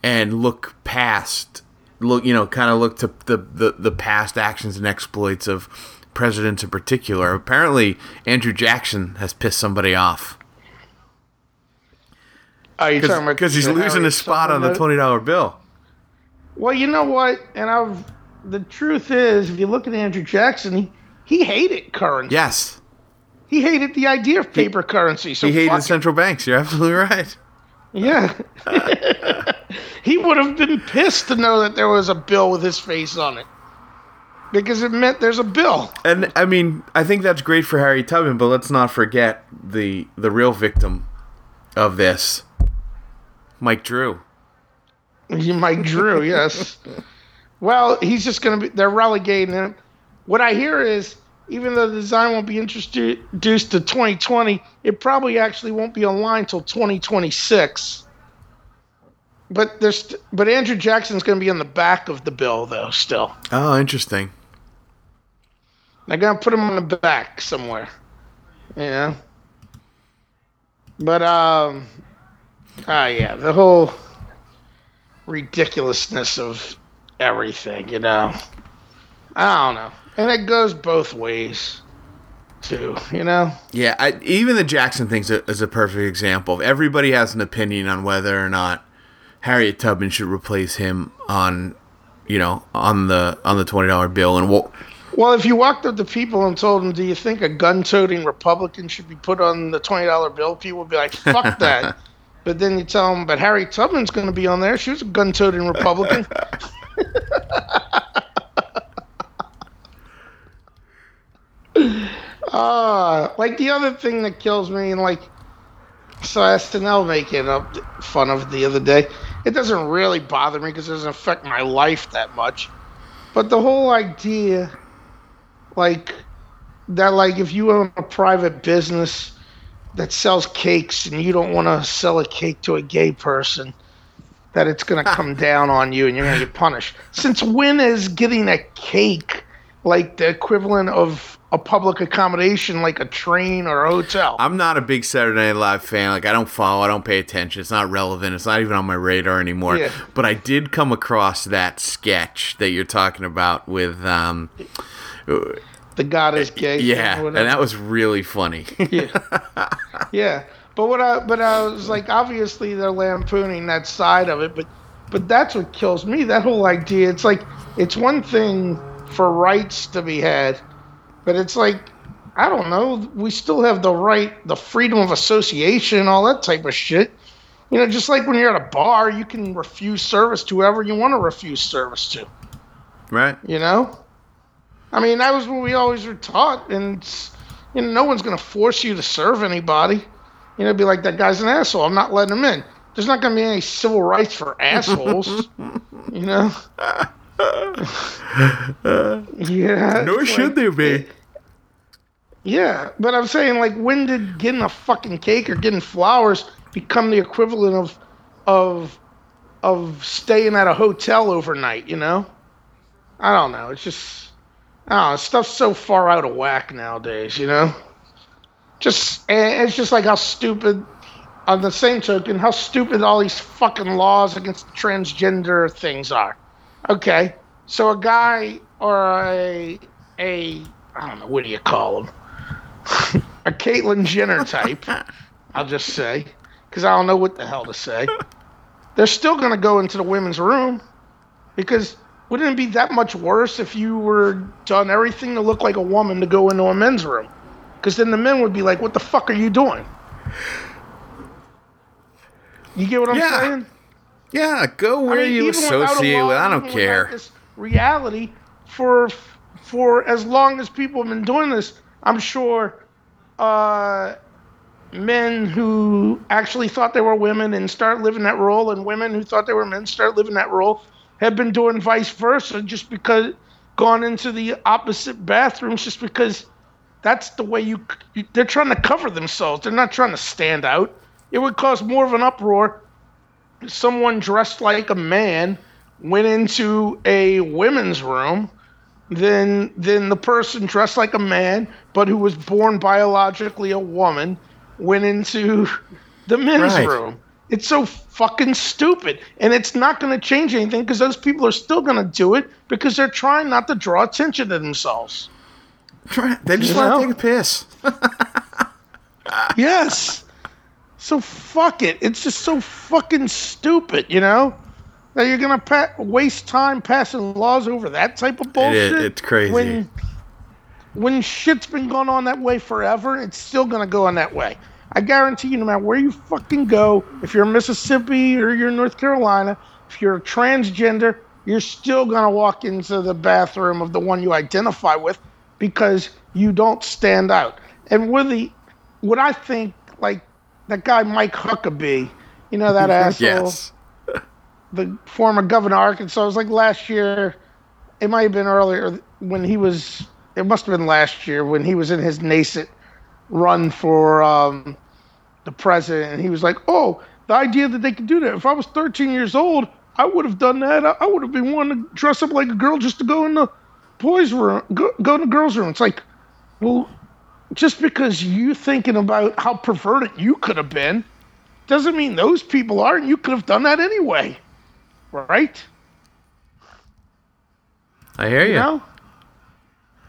and look past look you know kind of look to the, the the past actions and exploits of presidents in particular apparently andrew jackson has pissed somebody off Are you talking about because he's losing his spot on the $20 bill Well, you know what? And I've the truth is, if you look at Andrew Jackson, he, he hated currency. yes He hated the idea of paper currency. So he hated fuck it. central banks you're absolutely right Yeah. he would have been pissed to know that there was a bill with his face on it. Because it meant there's a bill. And I mean, I think that's great for Harry Tubman, but let's not forget the the real victim of this, Mike Drew. You Mike Drew, yes. Well, he's just going to be. They're relegating him. What I hear is, even though the design won't be introduced to 2020, it probably actually won't be online until 2026. But there's, but Andrew Jackson's going to be on the back of the bill, though. Still, Oh, interesting. they're going to put him on the back somewhere. You know. But um, ah, yeah, the whole ridiculousness of everything, you know. I don't know. And it goes both ways, too, you know? Yeah, I, even the Jackson thing is a, perfect example. Everybody has an opinion on whether or not Harriet Tubman should replace him on, you know, on the on the twenty dollar bill. And what? Well, if you walked up to people and told them, do you think a gun toting Republican should be put on the $20 bill? People would be like, fuck that. But then you tell them, but Harriet Tubman's going to be on there. She was a gun-toting Republican. uh, like the other thing that kills me, and like, so SNL making up fun of it the other day. It doesn't really bother me because it doesn't affect my life that much. But the whole idea, like, that, like, if you own a private business that sells cakes and you don't want to sell a cake to a gay person, that it's going to come down on you and you're going to get punished. Since when is getting a cake like the equivalent of a public accommodation like a train or a hotel? I'm not a big Saturday Night Live fan. Like I don't follow, I don't pay attention. It's not relevant. It's not even on my radar anymore. Yeah. But I did come across that sketch that you're talking about with um the God is gay. yeah, and that was really funny. yeah. yeah. But what I but I was like obviously they're lampooning that side of it, but but that's what kills me. That whole idea. It's like it's one thing for rights to be had, but it's like I don't know, we still have the right the freedom of association, all that type of shit. You know, just like when you're at a bar, you can refuse service to whoever you want to refuse service to. right? You know? I mean, that was what we always were taught, and you know, no one's going to force you to serve anybody. You know, be like that guy's an asshole. I'm not letting him in. There's not going to be any civil rights for assholes. you know? Yeah. Nor it's should like- there be. Yeah, but I'm saying, like, when did getting a fucking cake or getting flowers become the equivalent of, of, of staying at a hotel overnight? You know, I don't know. It's just, I don't know. Stuff's so far out of whack nowadays. You know, just and it's just like how stupid. On the same token, how stupid all these fucking laws against transgender things are. Okay, so a guy or a a I don't know what do you call him a Caitlyn Jenner type, I'll just say, because I don't know what the hell to say. They're still going to go into the women's room because wouldn't it be that much worse if you were done everything to look like a woman to go into a men's room? Because then the men would be like, "What the fuck are you doing?" You get what I'm Yeah. saying? Yeah, go where you even without a associate with. I don't care. This reality for for as long as people have been doing this, I'm sure uh, men who actually thought they were women and start living that role, and women who thought they were men start living that role, have been doing vice versa, just because gone into the opposite bathrooms, just because that's the way you, you. They're trying to cover themselves. They're not trying to stand out. It would cause more of an uproar someone dressed like a man went into a women's room than than the person dressed like a man but who was born biologically a woman went into the men's Right. room. It's so fucking stupid. And it's not going to change anything because those people are still going to do it because they're trying not to draw attention to themselves. They just want to take a piss. Yes. So fuck it. It's just so fucking stupid, you know? That you're gonna pa- waste time passing laws over that type of bullshit. it's crazy. When when shit's been going on that way forever, it's still gonna go on that way. I guarantee you, no matter where you fucking go, if you're in Mississippi or you're in North Carolina, if you're a transgender, you're still gonna walk into the bathroom of the one you identify with because you don't stand out. And with the what I think, like that guy Mike Huckabee, you know that asshole yes. the former governor of Arkansas. It was like last year. It might have been earlier when he was. It must have been last year when he was in his nascent run for um, the president, and he was like, "Oh, the idea that they could do that. If I was 13 years old, I would have done that. I, I would have been one to dress up like a girl just to go in the boys' room, go, go in the girls' room." It's like, well, just because you thinking about how perverted you could have been doesn't mean those people are, and you could have done that anyway, right? I hear you. You know?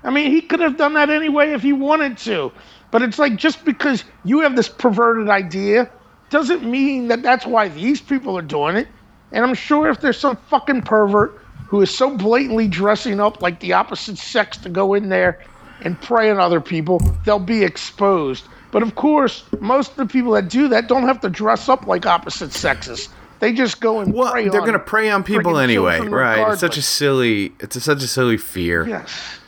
I mean, he could have done that anyway if he wanted to. But it's like just because you have this perverted idea doesn't mean that that's why these people are doing it. And I'm sure if there's some fucking pervert who is so blatantly dressing up like the opposite sex to go in there and prey on other people, they'll be exposed. But of course, most of the people that do that don't have to dress up like opposite sexes. They just go and Well, they're on gonna prey on people anyway, right? It's such a silly. It's a, such a silly fear. Yes.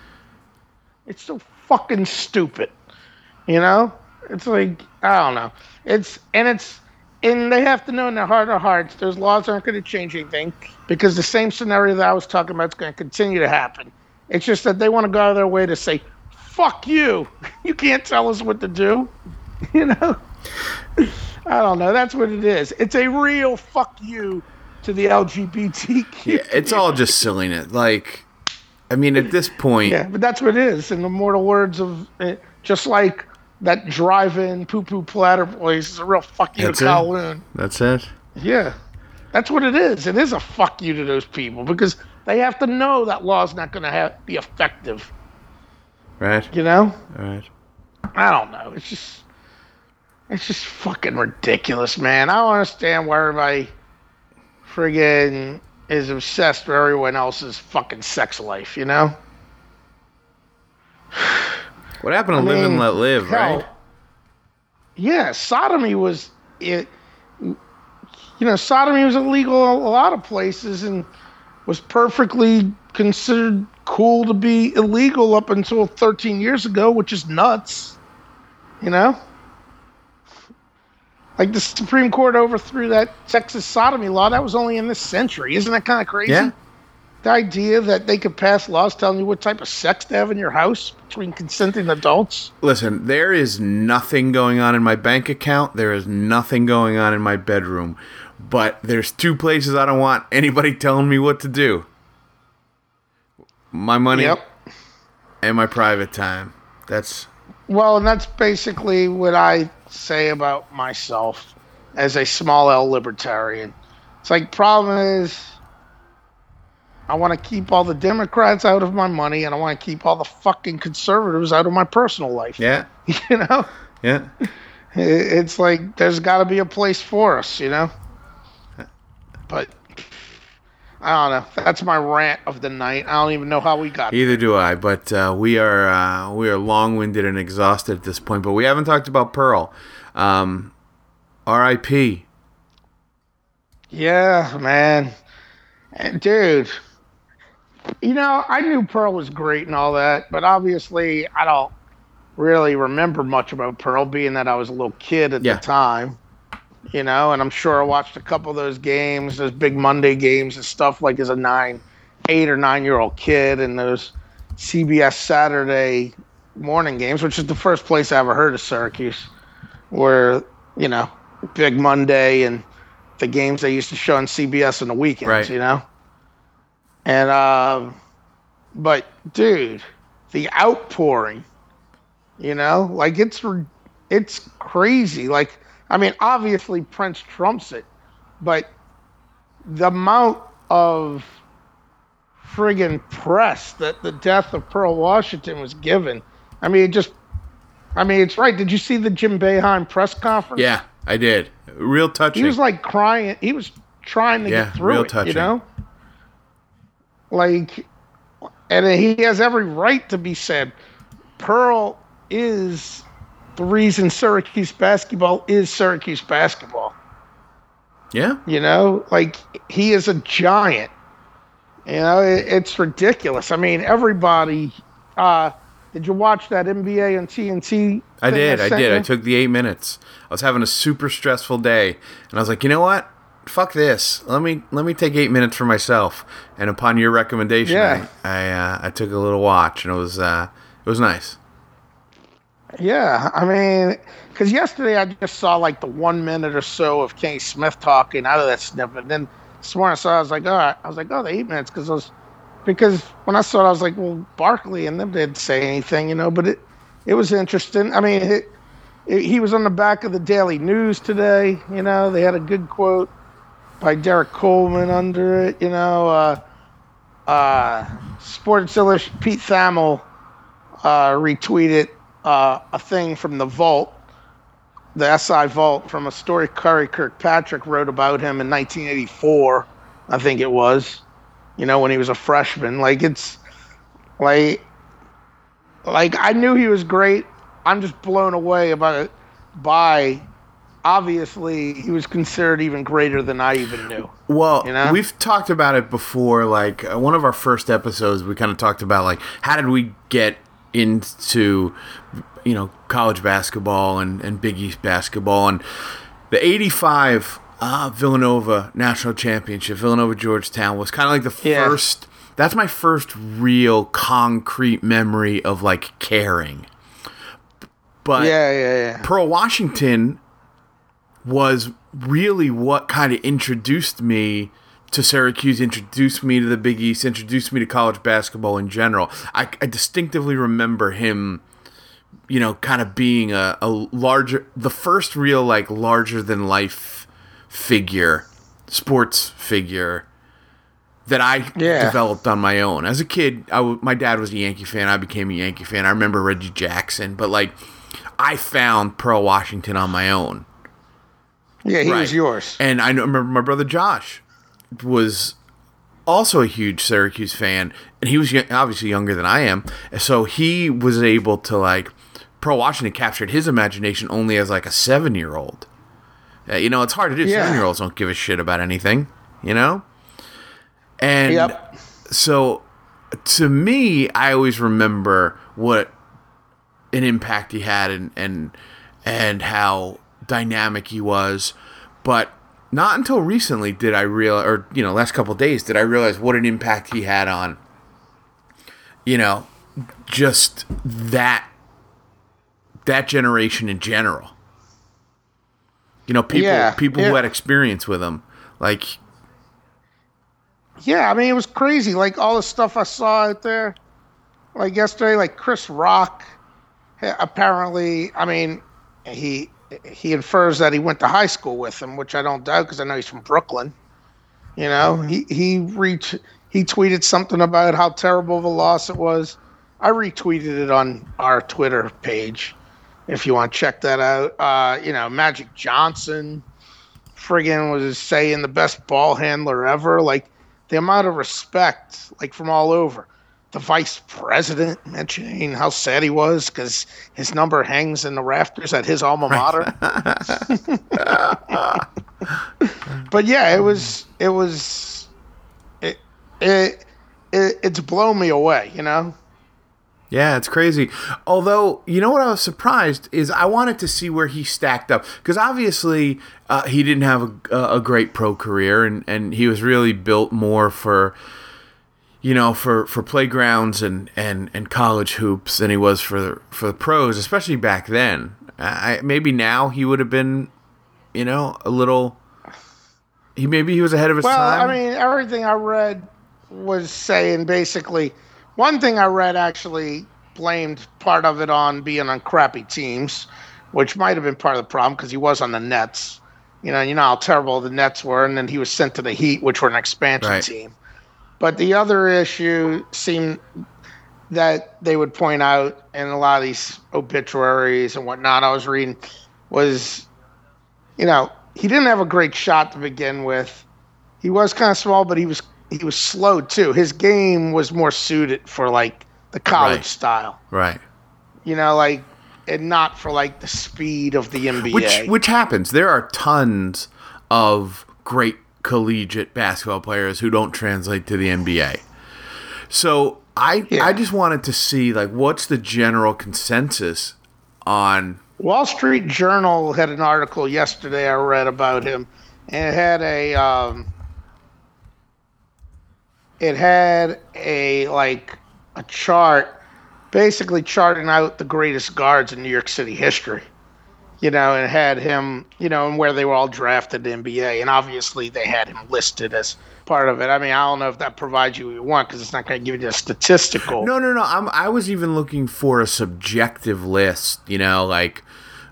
It's so fucking stupid. You know? It's like I don't know. It's and it's and they have to know in their heart of hearts those laws aren't going to change anything because the same scenario that I was talking about is going to continue to happen. It's just that they want to go out of their way to say, "Fuck you! You can't tell us what to do." You know? I don't know. That's what it is. It's a real fuck you to the LGBTQ. Yeah, it's all just silliness. Like, I mean, at this point, Yeah, but that's what it is. In the mortal words of, uh, just like that drive-in poo-poo platter place is a real fuck you That's to it? Kowloon. that's it. Yeah, that's what it is. It is a fuck you to those people because they have to know that law is not going to be effective. Right. You know? All right. I don't know. It's just, it's just fucking ridiculous, man. I don't understand why everybody friggin' is obsessed with everyone else's fucking sex life. You know? What happened to live and let live? hell, Right. Yeah, sodomy was it. You know, sodomy was illegal a lot of places and was perfectly considered cool to be illegal up until 13 years ago, which is nuts. You know? Like the Supreme Court overthrew that Texas sodomy law. That was only in this century. Isn't that kind of crazy? Yeah. The idea that they could pass laws telling you what type of sex to have in your house between consenting adults. Listen, there is nothing going on in my bank account. There is nothing going on in my bedroom. But there's two places I don't want anybody telling me what to do. My money Yep. and my private time. That's Well, and that's basically what I say about myself as a small L libertarian. It's like problem is I want to keep all the Democrats out of my money and I want to keep all the fucking conservatives out of my personal life. yeah. You know? Yeah. It's like there's got to be a place for us, you know? But I don't know. That's my rant of the night. I don't even know how we got Either do I, but uh, we are uh, we are long-winded and exhausted at this point. But we haven't talked about Pearl. Um, R.I.P. Yeah, man. Dude, you know, I knew Pearl was great and all that, but obviously I don't really remember much about Pearl, being that I was a little kid at Yeah. the time. You know, and I'm sure I watched a couple of those games, those big Monday games and stuff like as a nine, eight or nine year old kid, and those CBS Saturday morning games, which is the first place I ever heard of Syracuse, where, you know, Big Monday and the games they used to show on CBS on the weekends, Right. you know? And, um, but dude, the outpouring, you know, like it's, it's crazy. Like, I mean, obviously Prince trumps it, but the amount of friggin' press that the death of Pearl Washington was given. I mean, it just, I mean, it's right. Did you see the Jim Boeheim press conference? Yeah, I did. Real touching. He was like crying. He was trying to Yeah, get through real it, touching. you know? Like, and he has every right to be said. Pearl is the reason Syracuse basketball is Syracuse basketball. yeah. You know, like he is a giant. You know, it, it's ridiculous. I mean, everybody. Uh, did you watch that NBA and TNT? I did. I sent did. I took the eight minutes. I was having a super stressful day, and I was like, you know what? Fuck this. Let me let me take eight minutes for myself. And upon your recommendation, Yeah. I I, uh, I took a little watch, and it was uh, it was nice. Yeah, I mean, because yesterday I just saw like the one minute or so of Kenny Smith talking out of that snippet. And then this morning I saw, I was like, right, I was like, oh, the eight minutes, because I was, because when I saw it, I was like, well, Barkley and them didn't say anything, you know, but it, it was interesting. I mean, it, it, he was on the back of the Daily News today. You know, they had a good quote by Derrick Coleman under it. You know, uh, uh, Sports Illustrated, Pete Thamel uh, retweeted uh, a thing from the Vault, the SI Vault, from a story Curry Kirkpatrick wrote about him in 1984, I think it was. You know, when he was a freshman. Like it's like, like I knew he was great. I'm just blown away about it by obviously he was considered even greater than I even knew. Well, You know? we've talked about it before. Like uh, one of our first episodes, we kind of talked about like how did we get into you know college basketball and and Big East basketball and the '85 uh, Villanova national championship, Villanova Georgetown was kind of like the Yeah. first. That's my first real concrete memory of like caring. But Yeah, yeah, yeah. Pearl Washington was really what kind of introduced me to Syracuse, introduced me to the Big East, introduced me to college basketball in general. I, I distinctively remember him, you know, kind of being a, a larger, the first real, like, larger than life figure, sports figure that I Yeah. developed on my own. As a kid, I w- my dad was a Yankee fan. I became a Yankee fan. I remember Reggie Jackson, but like I found Pearl Washington on my own. Yeah, he Right. was yours. And I remember my brother Josh was also a huge Syracuse fan, and he was obviously younger than I am. So he was able to like Pearl Washington captured his imagination only as like a seven year old. Uh, you know, it's hard to do. Yeah. Seven year olds don't give a shit about anything. You know, and Yep. so to me, I always remember what an impact he had and and and how dynamic he was, but not until recently did I realize, or you know, last couple of days did I realize what an impact he had on, you know, just that that generation in general. You know, people Yeah, people who had experience with him, like Yeah, I mean it was crazy. Like all the stuff I saw out there, like yesterday, like Chris Rock. Eh, apparently, I mean, he he infers that he went to high school with him, which I don't doubt because I know he's from Brooklyn. You know, he he reach he tweeted something about how terrible of a loss it was. I retweeted it on our Twitter page. If you want to check that out, uh, you know, Magic Johnson, friggin' was saying the best ball handler ever. Like the amount of respect, like from all over. The vice president mentioning how sad he was because his number hangs in the rafters at his alma mater. but yeah, it was it was it it, it it's blown me away, you know. Yeah, it's crazy. Although, you know what I was surprised is I wanted to see where he stacked up because obviously uh, he didn't have a, a great pro career and, and he was really built more for you know for, for playgrounds and, and, and college hoops than he was for for the pros, especially back then. I, maybe now he would have been, you know, a little. He maybe he was ahead of his Well, time. I mean, everything I read was saying basically one thing I read actually blamed part of it on being on crappy teams, which might have been part of the problem because he was on the Nets. You know, you know how terrible the Nets were, and then he was sent to the Heat, which were an expansion Right. team. But the other issue seemed that they would point out in a lot of these obituaries and whatnot I was reading was, you know, he didn't have a great shot to begin with. He was kind of small, but he was he was slow too. His game was more suited for like the college Right. style, right. you know, like and not for like the speed of the NBA. Which which happens. There are tons of great collegiate basketball players who don't translate to the NBA. So I Yeah. I just wanted to see like what's the general consensus on Wall Street Journal had an article yesterday I read about him, and it had a um, it had a like a chart, basically charting out the greatest guards in New York City history. You know, and had him, you know, and where they were all drafted in NBA, and obviously they had him listed as part of it. I mean, I don't know if that provides you what you want because it's not going to give you a statistical. No, no, no. I'm I was even looking for a subjective list, you know, like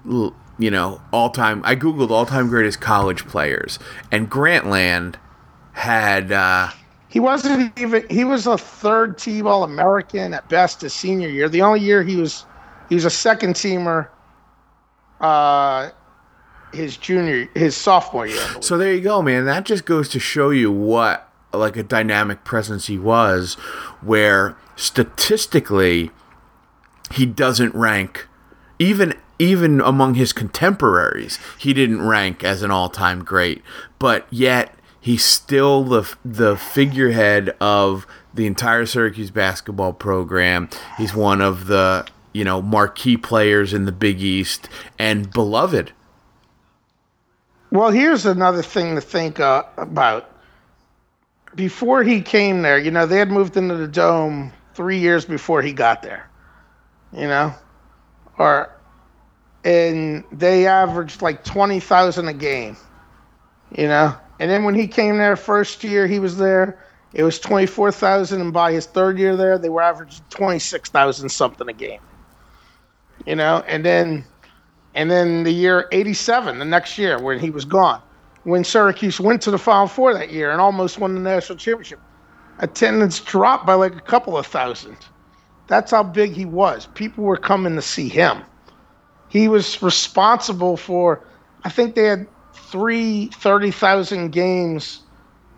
you know, all-time I googled all-time greatest college players and Grantland had uh He wasn't even. He was a third team All American at best his senior year. The only year he was, he was a second teamer. Uh, his junior, his sophomore year. So there you go, man. That just goes to show you what like a dynamic presence he was, where statistically he doesn't rank, even even among his contemporaries, he didn't rank as an all-time great, but yet he's still the the figurehead of the entire Syracuse basketball program. He's one of the you know marquee players in the Big East and beloved. Well, here's another thing to think uh, about. Before he came there, you know, they had moved into the dome three years before he got there. You know, or and they averaged like twenty thousand a game. You know, and then when he came there first year, he was there. It was twenty four thousand, and by his third year there, they were averaging twenty six thousand something a game. You know, and then and then the year eighty seven, the next year when he was gone, when Syracuse went to the Final Four that year and almost won the national championship, attendance dropped by like a couple of thousand. That's how big he was. People were coming to see him he was responsible for, I think they had three 30,000 games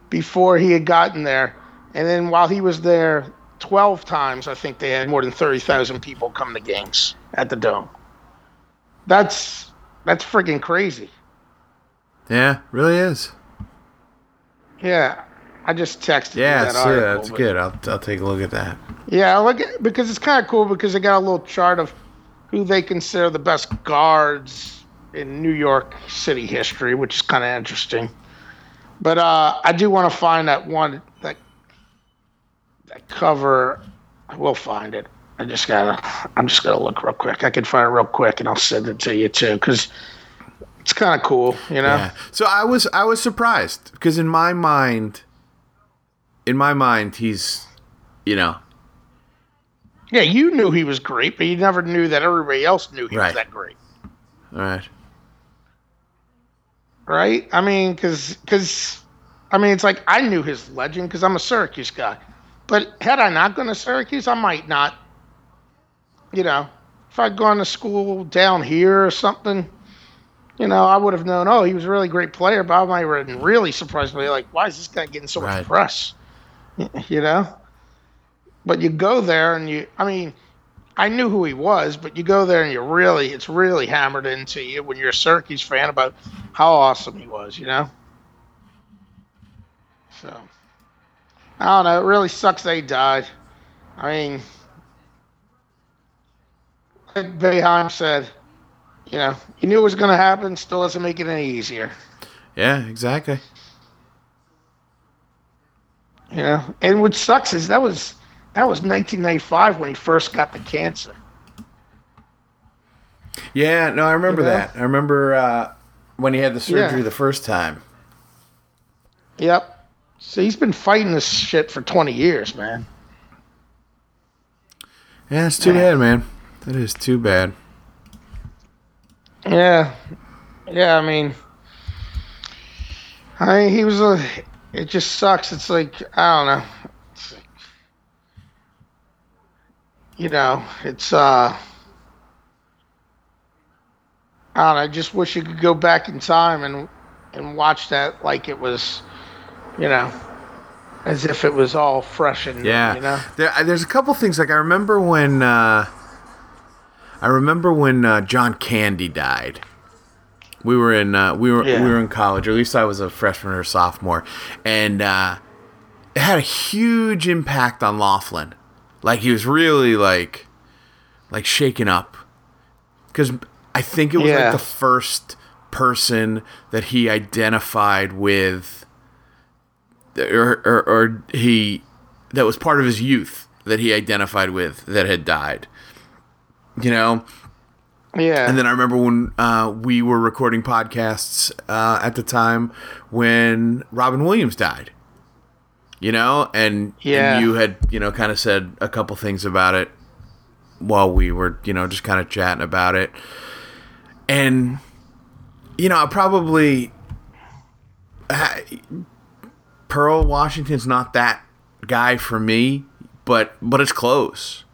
before he had gotten there. And then while he was there 12 times, I think they had more than 30,000 people come to games at the Dome. That's that's freaking crazy. Yeah, really is. Yeah, I just texted yeah, that Yeah, article, that's good. I'll, I'll take a look at that. Yeah, look at, because it's kind of cool because they got a little chart of who they consider the best guards in New York City history, which is kind of interesting. But uh, I do want to find that one that that cover. I will find it. I just gotta. I'm just gonna look real quick. I can find it real quick, and I'll send it to you too, because it's kind of cool, you know. Yeah. So I was I was surprised because in my mind, in my mind, he's, you know, yeah, you knew he was great, but you never knew that everybody else knew he right. was that great. All right. Right? I mean, because, cause, I mean, it's like I knew his legend because I'm a Syracuse guy. But had I not gone to Syracuse, I might not, you know, if I'd gone to school down here or something, you know, I would have known, oh, he was a really great player, but I might have been really surprised by like, why is this guy getting so right. much press? You know? But you go there and you, I mean, I knew who he was, but you go there and you really, it's really hammered into you when you're a Syracuse fan about how awesome he was, you know? So, I don't know. It really sucks that he died. I mean, like Boeheim said, you know, he knew it was going to happen, still doesn't make it any easier. Yeah, exactly. You know, and what sucks is that was that was 1995 when he first got the cancer. Yeah, no, I remember you know? that. I remember uh, when he had the surgery yeah. the first time. Yep. So he's been fighting this shit for 20 years, man. Yeah, it's too bad, man. That is too bad. Yeah. Yeah, I mean, I he was a. It just sucks. It's like I don't know. you know, it's uh I don't know, I just wish you could go back in time and and watch that like it was, you know, as if it was all fresh and yeah. You know, there, there's a couple things like I remember when uh, I remember when uh, John Candy died. We were in uh, we were yeah. we were in college, or at least I was a freshman or sophomore, and uh, it had a huge impact on Laughlin. Like he was really like like shaken up because I think it was yeah. like the first person that he identified with, or, or, or he that was part of his youth that he identified with that had died. You know, yeah. And then I remember when uh, we were recording podcasts uh, at the time when Robin Williams died you know, and, yeah. and you had, you know, kind of said a couple things about it while we were, you know, just kind of chatting about it. And, you know, I probably. Pearl Washington's not that guy for me, but but it's close.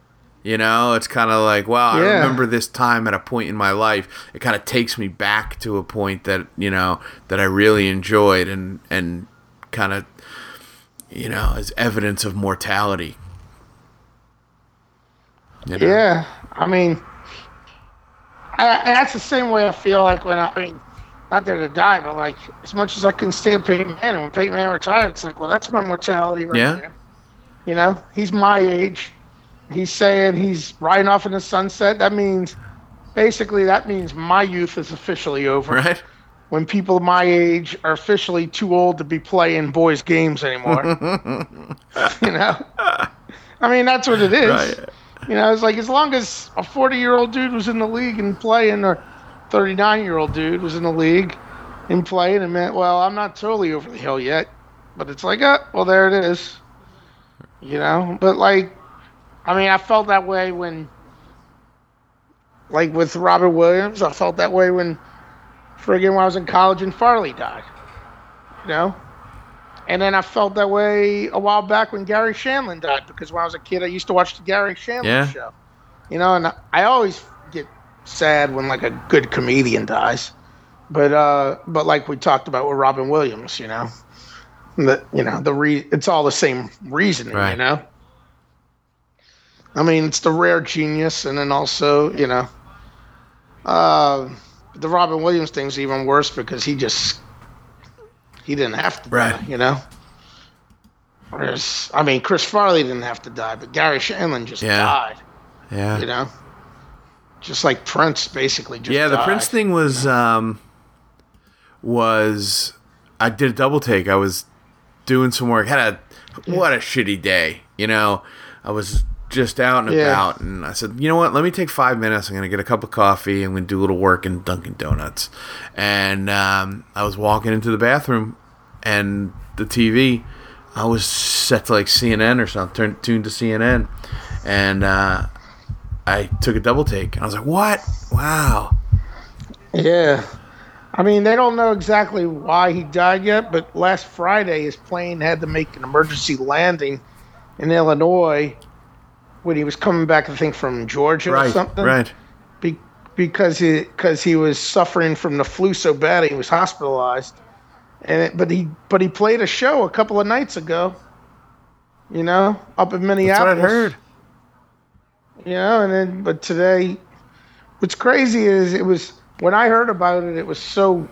You know, it's kind of like, wow, yeah. I remember this time at a point in my life. It kind of takes me back to a point that you know that I really enjoyed and and kind of you know, as evidence of mortality. You know? Yeah, I mean, I, that's the same way I feel like when I, I mean, not there to die, but like as much as I can stand Peyton Manning, when Peyton Manning retired, it's like, well, that's my mortality right Yeah. there. You know, he's my age. He's saying he's riding off in the sunset. That means, basically, that means my youth is officially over. Right? When people my age are officially too old to be playing boys' games anymore. you know, I mean, that's what it is. Right. You know, it's like as long as a 40 year old dude was in the league and playing, or 39 year old dude was in the league and playing, and meant, well, I'm not totally over the hill yet. But it's like, uh, well, there it is. You know, but like, I mean, I felt that way when, like with Robert Williams, I felt that way when, friggin' when I was in college and Farley died. You know? And then I felt that way a while back when Garry Shandling died because when I was a kid, I used to watch the Garry Shandling Yeah. show. You know, and I, I always get sad when like a good comedian dies, but uh, but like we talked about with Robin Williams, you know, the you know the re it's all the same reasoning, Right. you know. I mean, it's the rare genius, and then also, you know, uh, the Robin Williams thing's even worse because he just he didn't have to Right. die, you know. Whereas, I mean, Chris Farley didn't have to die, but Garry Shandling just Yeah. died, Yeah. you know. Just like Prince, basically. Just yeah, the died. Prince thing was um was I did a double take. I was doing some work. Had a what a shitty day. You know, I was just out and Yeah. about, and I said, you know what? Let me take five minutes. I'm gonna get a cup of coffee. I'm gonna do a little work in Dunkin' Donuts. And um, I was walking into the bathroom, and the TV. I was set to like CNN or something, turned tuned to CNN, and uh, I took a double take. And I was like, "What? Wow!" Yeah. I mean, they don't know exactly why he died yet, but last Friday his plane had to make an emergency landing in Illinois when he was coming back, I think, from Georgia or Right, something. right. Be- because he because he was suffering from the flu so bad he was hospitalized. And it, but he but he played a show a couple of nights ago. You know, up in That's Minneapolis. what I heard. You know, and then but today, what's crazy is it was when I heard about it, it was so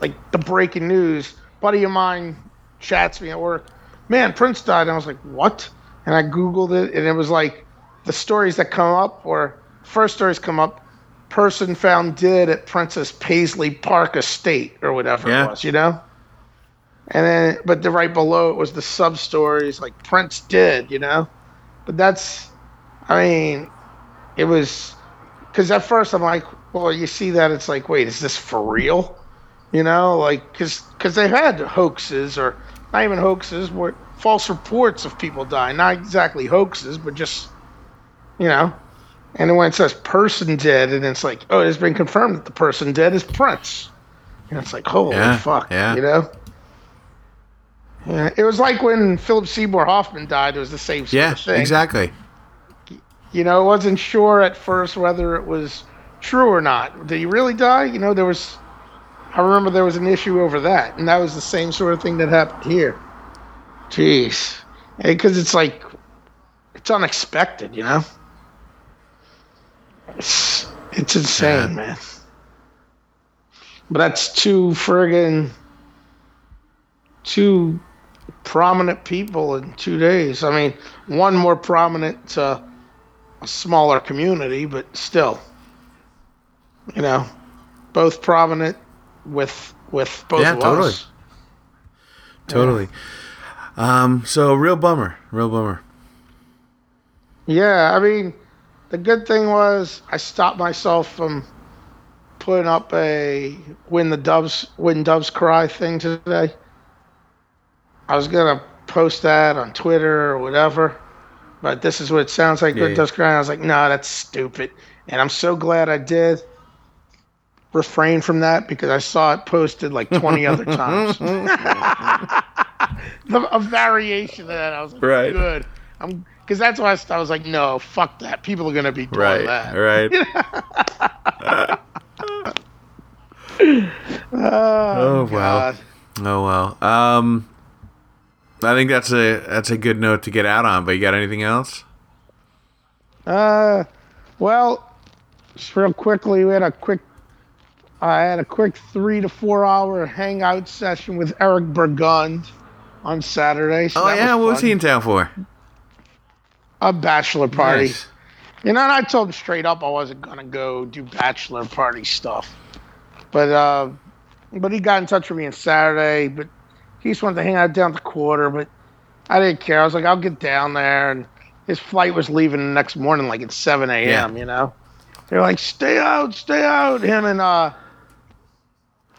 like the breaking news. Buddy of mine chats me at work, man, Prince died. And I was like, what? And I googled it, and it was like the stories that come up, or first stories come up, person found dead at Prince's Paisley Park Estate or whatever Yeah. it was, you know. And then, but the right below it was the sub stories like Prince dead, you know. But that's I mean, it was because at first I'm like, well, you see that it's like, wait, is this for real? You know, like because because they've had hoaxes or not even hoaxes, were false reports of people dying, not exactly hoaxes, but just you know. And then when it says person dead, and it's like, oh, it's been confirmed that the person dead is Prince. And it's like, holy Yeah, fuck, yeah. you know. Yeah, it was like when Philip Seymour Hoffman died. It was the same sort Yeah, of thing. exactly. You know, I wasn't sure at first whether it was true or not. Did he really die? You know, there was. I remember there was an issue over that, and that was the same sort of thing that happened here. Jeez, because it's like it's unexpected, you know. It's it's insane, Yeah. man. But that's two friggin' two prominent people in two days. I mean, one more prominent to a smaller community, but still, you know, both prominent with with both Yeah, of totally. us. Totally. Um, so real bummer, real bummer. Yeah, I mean, the good thing was I stopped myself from putting up a "When the Doves When Doves Cry" thing today. I was gonna post that on Twitter or whatever, but this is what it sounds like. Yeah, when yeah. Doves Cry. I was like, no, that's stupid, and I'm so glad I did refrain from that because I saw it posted like 20 other times. The- a variation of that. I was like, Right. good. I'm because that's why I, I was like, no, fuck that. People are gonna be doing Right, that. right. Oh, Oh, wow. Oh well. Um, I think that's a that's a good note to get out on. But you got anything else? Uh, well, just real quickly, we had a quick. I had a quick three to four hour hangout session with Eric Burgund on Saturday. So Oh yeah, was what was he in town for? A bachelor party. Nice. You know, and I told him straight up I wasn't gonna go do bachelor party stuff. But uh but he got in touch with me on Saturday, but he just wanted to hang out down at the quarter, but I didn't care. I was like, I'll get down there and his flight was leaving the next morning like at seven AM, you know? They're like, Stay out, stay out. Him and uh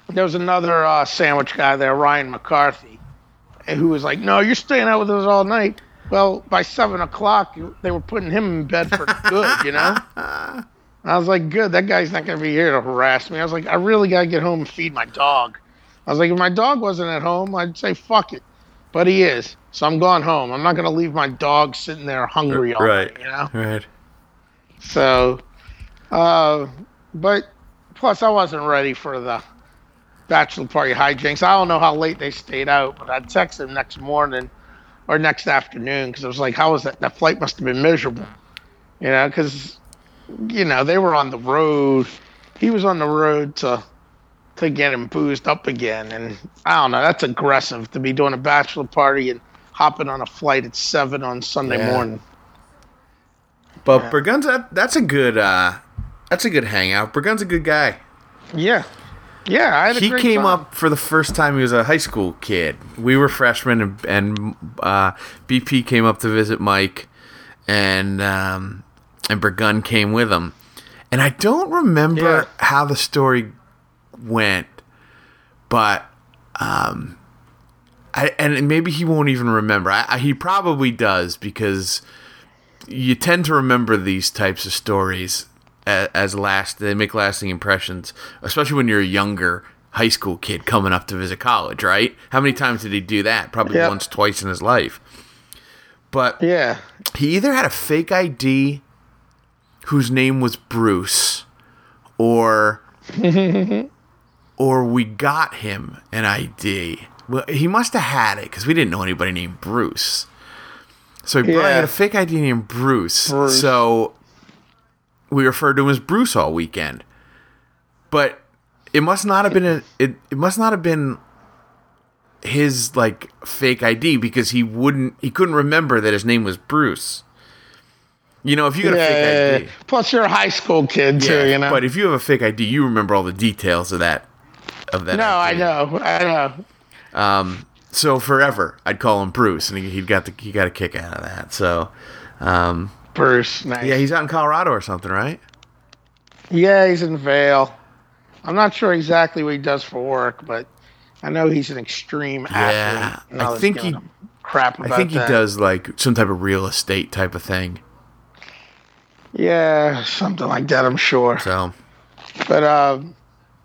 there was another uh sandwich guy there, Ryan McCarthy, who was like, No, you're staying out with us all night. Well, by seven o'clock, they were putting him in bed for good, you know? I was like, good, that guy's not going to be here to harass me. I was like, I really got to get home and feed my dog. I was like, if my dog wasn't at home, I'd say, fuck it. But he is. So I'm going home. I'm not going to leave my dog sitting there hungry all Right. night, you know? Right. So, uh, but plus, I wasn't ready for the bachelor party hijinks. I don't know how late they stayed out, but I texted him next morning or next afternoon because I was like, how was that? That flight must have been miserable, you know, because, you know, they were on the road. He was on the road to to get him boozed up again. And I don't know, that's aggressive to be doing a bachelor party and hopping on a flight at seven on Sunday Yeah. morning. But Burgund's that, that's a good uh that's a good hangout. Burgund's a good guy. Yeah. Yeah, I had a He came time. up for the first time. He was a high school kid. We were freshmen, and, and uh, BP came up to visit Mike, and um, and Burgund came with him. And I don't remember Yeah. how the story went, but um, I and maybe he won't even remember. I, I, he probably does because you tend to remember these types of stories as, as last they make lasting impressions, especially when you're a younger high school kid coming up to visit college, right? How many times did he do that? Probably Yep. once, twice in his life. But Yeah. he either had a fake ID whose name was Bruce or or we got him an ID. Well, he must have had it because we didn't know anybody named Bruce. So he probably Yeah. had a fake ID named Bruce. Bruce. So we referred to him as Bruce all weekend. But it must not have been a, it, it must not have been his like fake ID because he wouldn't he couldn't remember that his name was Bruce. You know, if you got a fake ID, Plus, you're a high school kid too, you know. But if you have a fake ID, you remember all the details of that. Of that. no, I know, I know. Um, so forever, I'd call him Bruce, and he, he got the he got a kick out of that. So, um, Bruce, nice. yeah, he's out in Colorado or something, right? yeah, he's in Vail. I'm not sure exactly what he does for work, but I know he's an extreme Yeah, athlete. I think he- crap about I think he that. does like some type of real estate type of thing. Yeah, something like that. I'm sure. So, But um,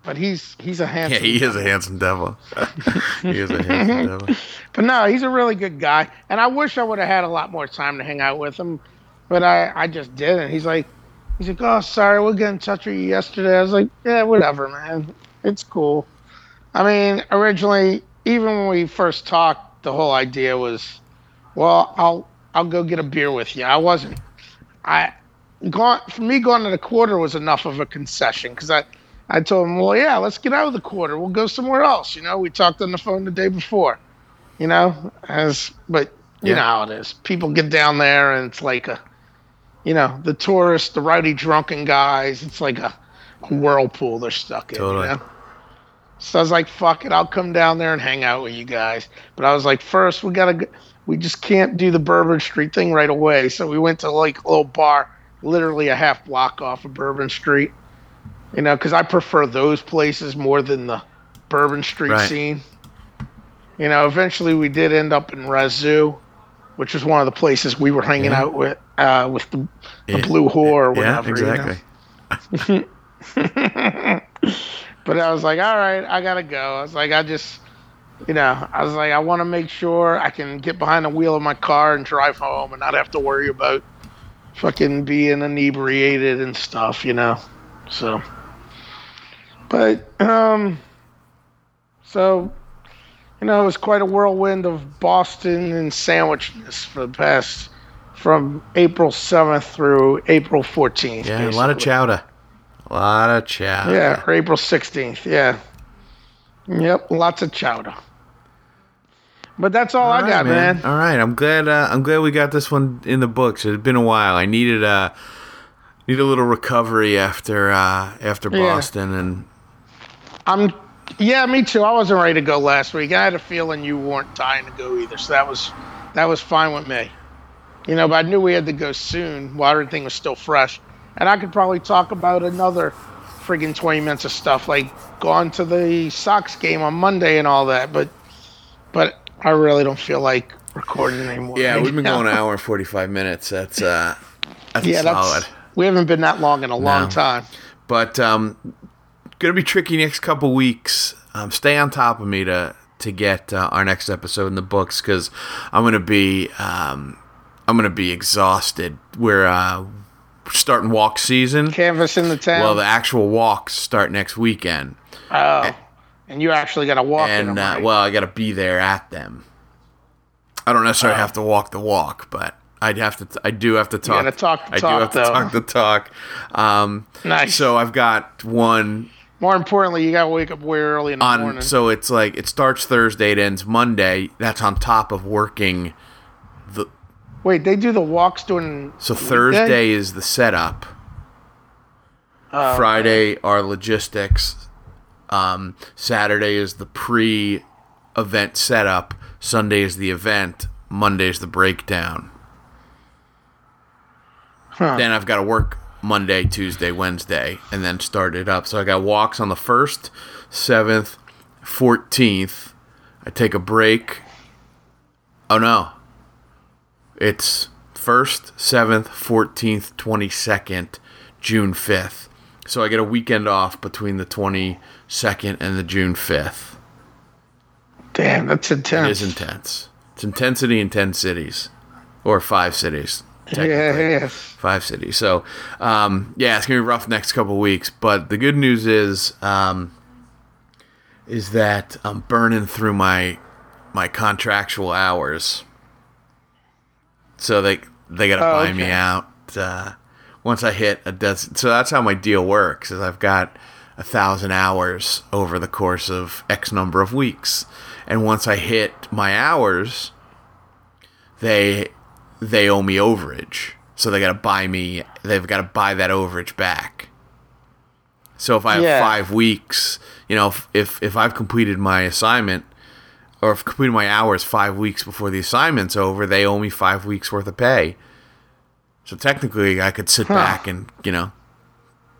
but he's he's a handsome. yeah, he is a handsome devil. he is a handsome devil. But no, he's a really good guy, and I wish I would have had a lot more time to hang out with him, but I I just didn't. He's like, he's like, oh, sorry, we'll get in touch with you yesterday. I was like, yeah, whatever, man, it's cool. I mean, originally, even when we first talked, the whole idea was, well, I'll I'll go get a beer with you. I wasn't. I going for me going to the quarter was enough of a concession because I. I told him, well, yeah, let's get out of the quarter. We'll go somewhere else. You know, we talked on the phone the day before you know as but you Yeah. know how it is people get down there and it's like a you know the tourists the rowdy drunken guys it's like a, a whirlpool they're stuck in Totally. you know so i was like fuck it i'll come down there and hang out with you guys. But i was like first we gotta we just can't do the bourbon street thing right away. So we went to like a little bar literally a half block off of bourbon street you know because i prefer those places more than the bourbon street Right. scene. You know, eventually we did end up in Razzoo, which was one of the places we were hanging Yeah. out with, uh, with the, the Yeah. Blue Whore or Yeah, whatever. you know? exactly. But I was like, all right, I gotta go. I was like, I just, you know, I was like, I want to make sure I can get behind the wheel of my car and drive home and not have to worry about fucking being inebriated and stuff, you know. So, but um, so you know, it was quite a whirlwind of Boston and sandwichness for the past from April 7th through April 14th. Yeah, a lot of chowder. A lot of chowder. Yeah, or April 16th. Yeah. Yep, lots of chowder. But that's all, I right, got, man. All right, I'm glad. Uh, I'm glad we got this one in the books. It's been a while. I needed a need a little recovery after uh, after Yeah. Boston, and I'm yeah, me too. I wasn't ready to go last week. I had a feeling you weren't dying to go either, so that was that was fine with me. You know, but I knew we had to go soon while everything was still fresh, and I could probably talk about another friggin' 20 minutes of stuff like going to the Sox game on Monday and all that. But but I really don't feel like recording anymore. yeah, right we've been now. going an hour and forty five minutes. That's uh, that's Yeah, solid. that's we haven't been that long in a long time. but um, gonna be tricky next couple weeks. Um, stay on top of me to to get uh, our next episode in the books because I'm gonna be um, I'm gonna be exhausted. We're uh, starting walk season. Canvas in the town. Well, the actual walks start next weekend, oh, and you actually got to walk in and them, uh, well, I got to be there at them. I don't necessarily Oh. have to walk the walk, but I'd have to. I do have to talk. gotta talk I talk, do have to talk the talk. Um, Nice. So I've got one More importantly, you got to wake up way early in the on morning. so it's like it starts Thursday, it ends Monday. That's on top of working the Wait, they do the walks during. so weekday? Thursday is the setup. Oh, Friday are logistics. Um, Saturday is the pre event setup. Sunday is the event. Monday is the breakdown. Huh. Then I've got to work Monday, Tuesday, Wednesday, and then start it up. So I got walks on the 1st, 7th, 14th. I take a break. Oh no. It's 1st, 7th, 14th, 22nd, June 5th. So I get a weekend off between the 22nd and the June 5th. Damn, that's intense. It is intense. It's intensity in 10 cities. Or five cities. Yeah, five cities. So, um, yeah, it's gonna be rough next couple weeks. But the good news is, um, is that I'm burning through my my contractual hours. So they they gotta Oh, buy me out uh, once I hit a dozen. So that's how my deal works. Is I've got a thousand hours over the course of X number of weeks, and once I hit my hours, they they owe me overage. So they got to buy me. They've got to buy that overage back. So if I have Yeah. five weeks, you know, if, if if I've completed my assignment or if completed my hours five weeks before the assignment's over, they owe me five weeks worth of pay. So technically, I could sit back and you know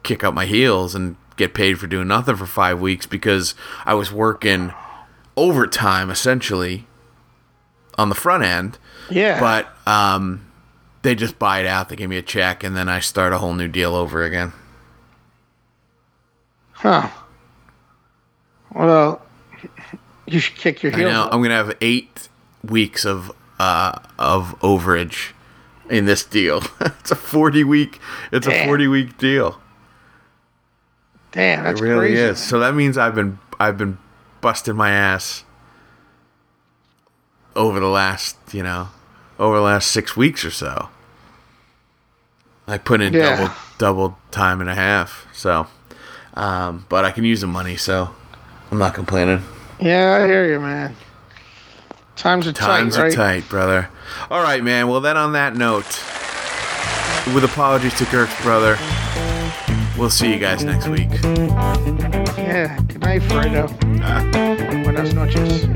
kick up my heels and get paid for doing nothing for five weeks because I was working overtime essentially on the front end Yeah. but um, they just buy it out. They give me a check, and then I start a whole new deal over again. huh. Well, you should kick your I heels. know up. I'm gonna have eight weeks of uh, of overage in this deal. it's a 40 week. It's a 40 week deal. Damn, that's it really crazy. is. So that means I've been I've been busting my ass over the last you know over the last six weeks or so. I put in Yeah. double double time and a half. So, um, but I can use the money, so I'm not complaining. Yeah, I hear you, man. Times are Times tight, Times are right? tight, brother. All right, man. Well, then on that note, with apologies to Kirk's brother, we'll see you guys next week. Yeah. Good night, Fredo. Buenas noches.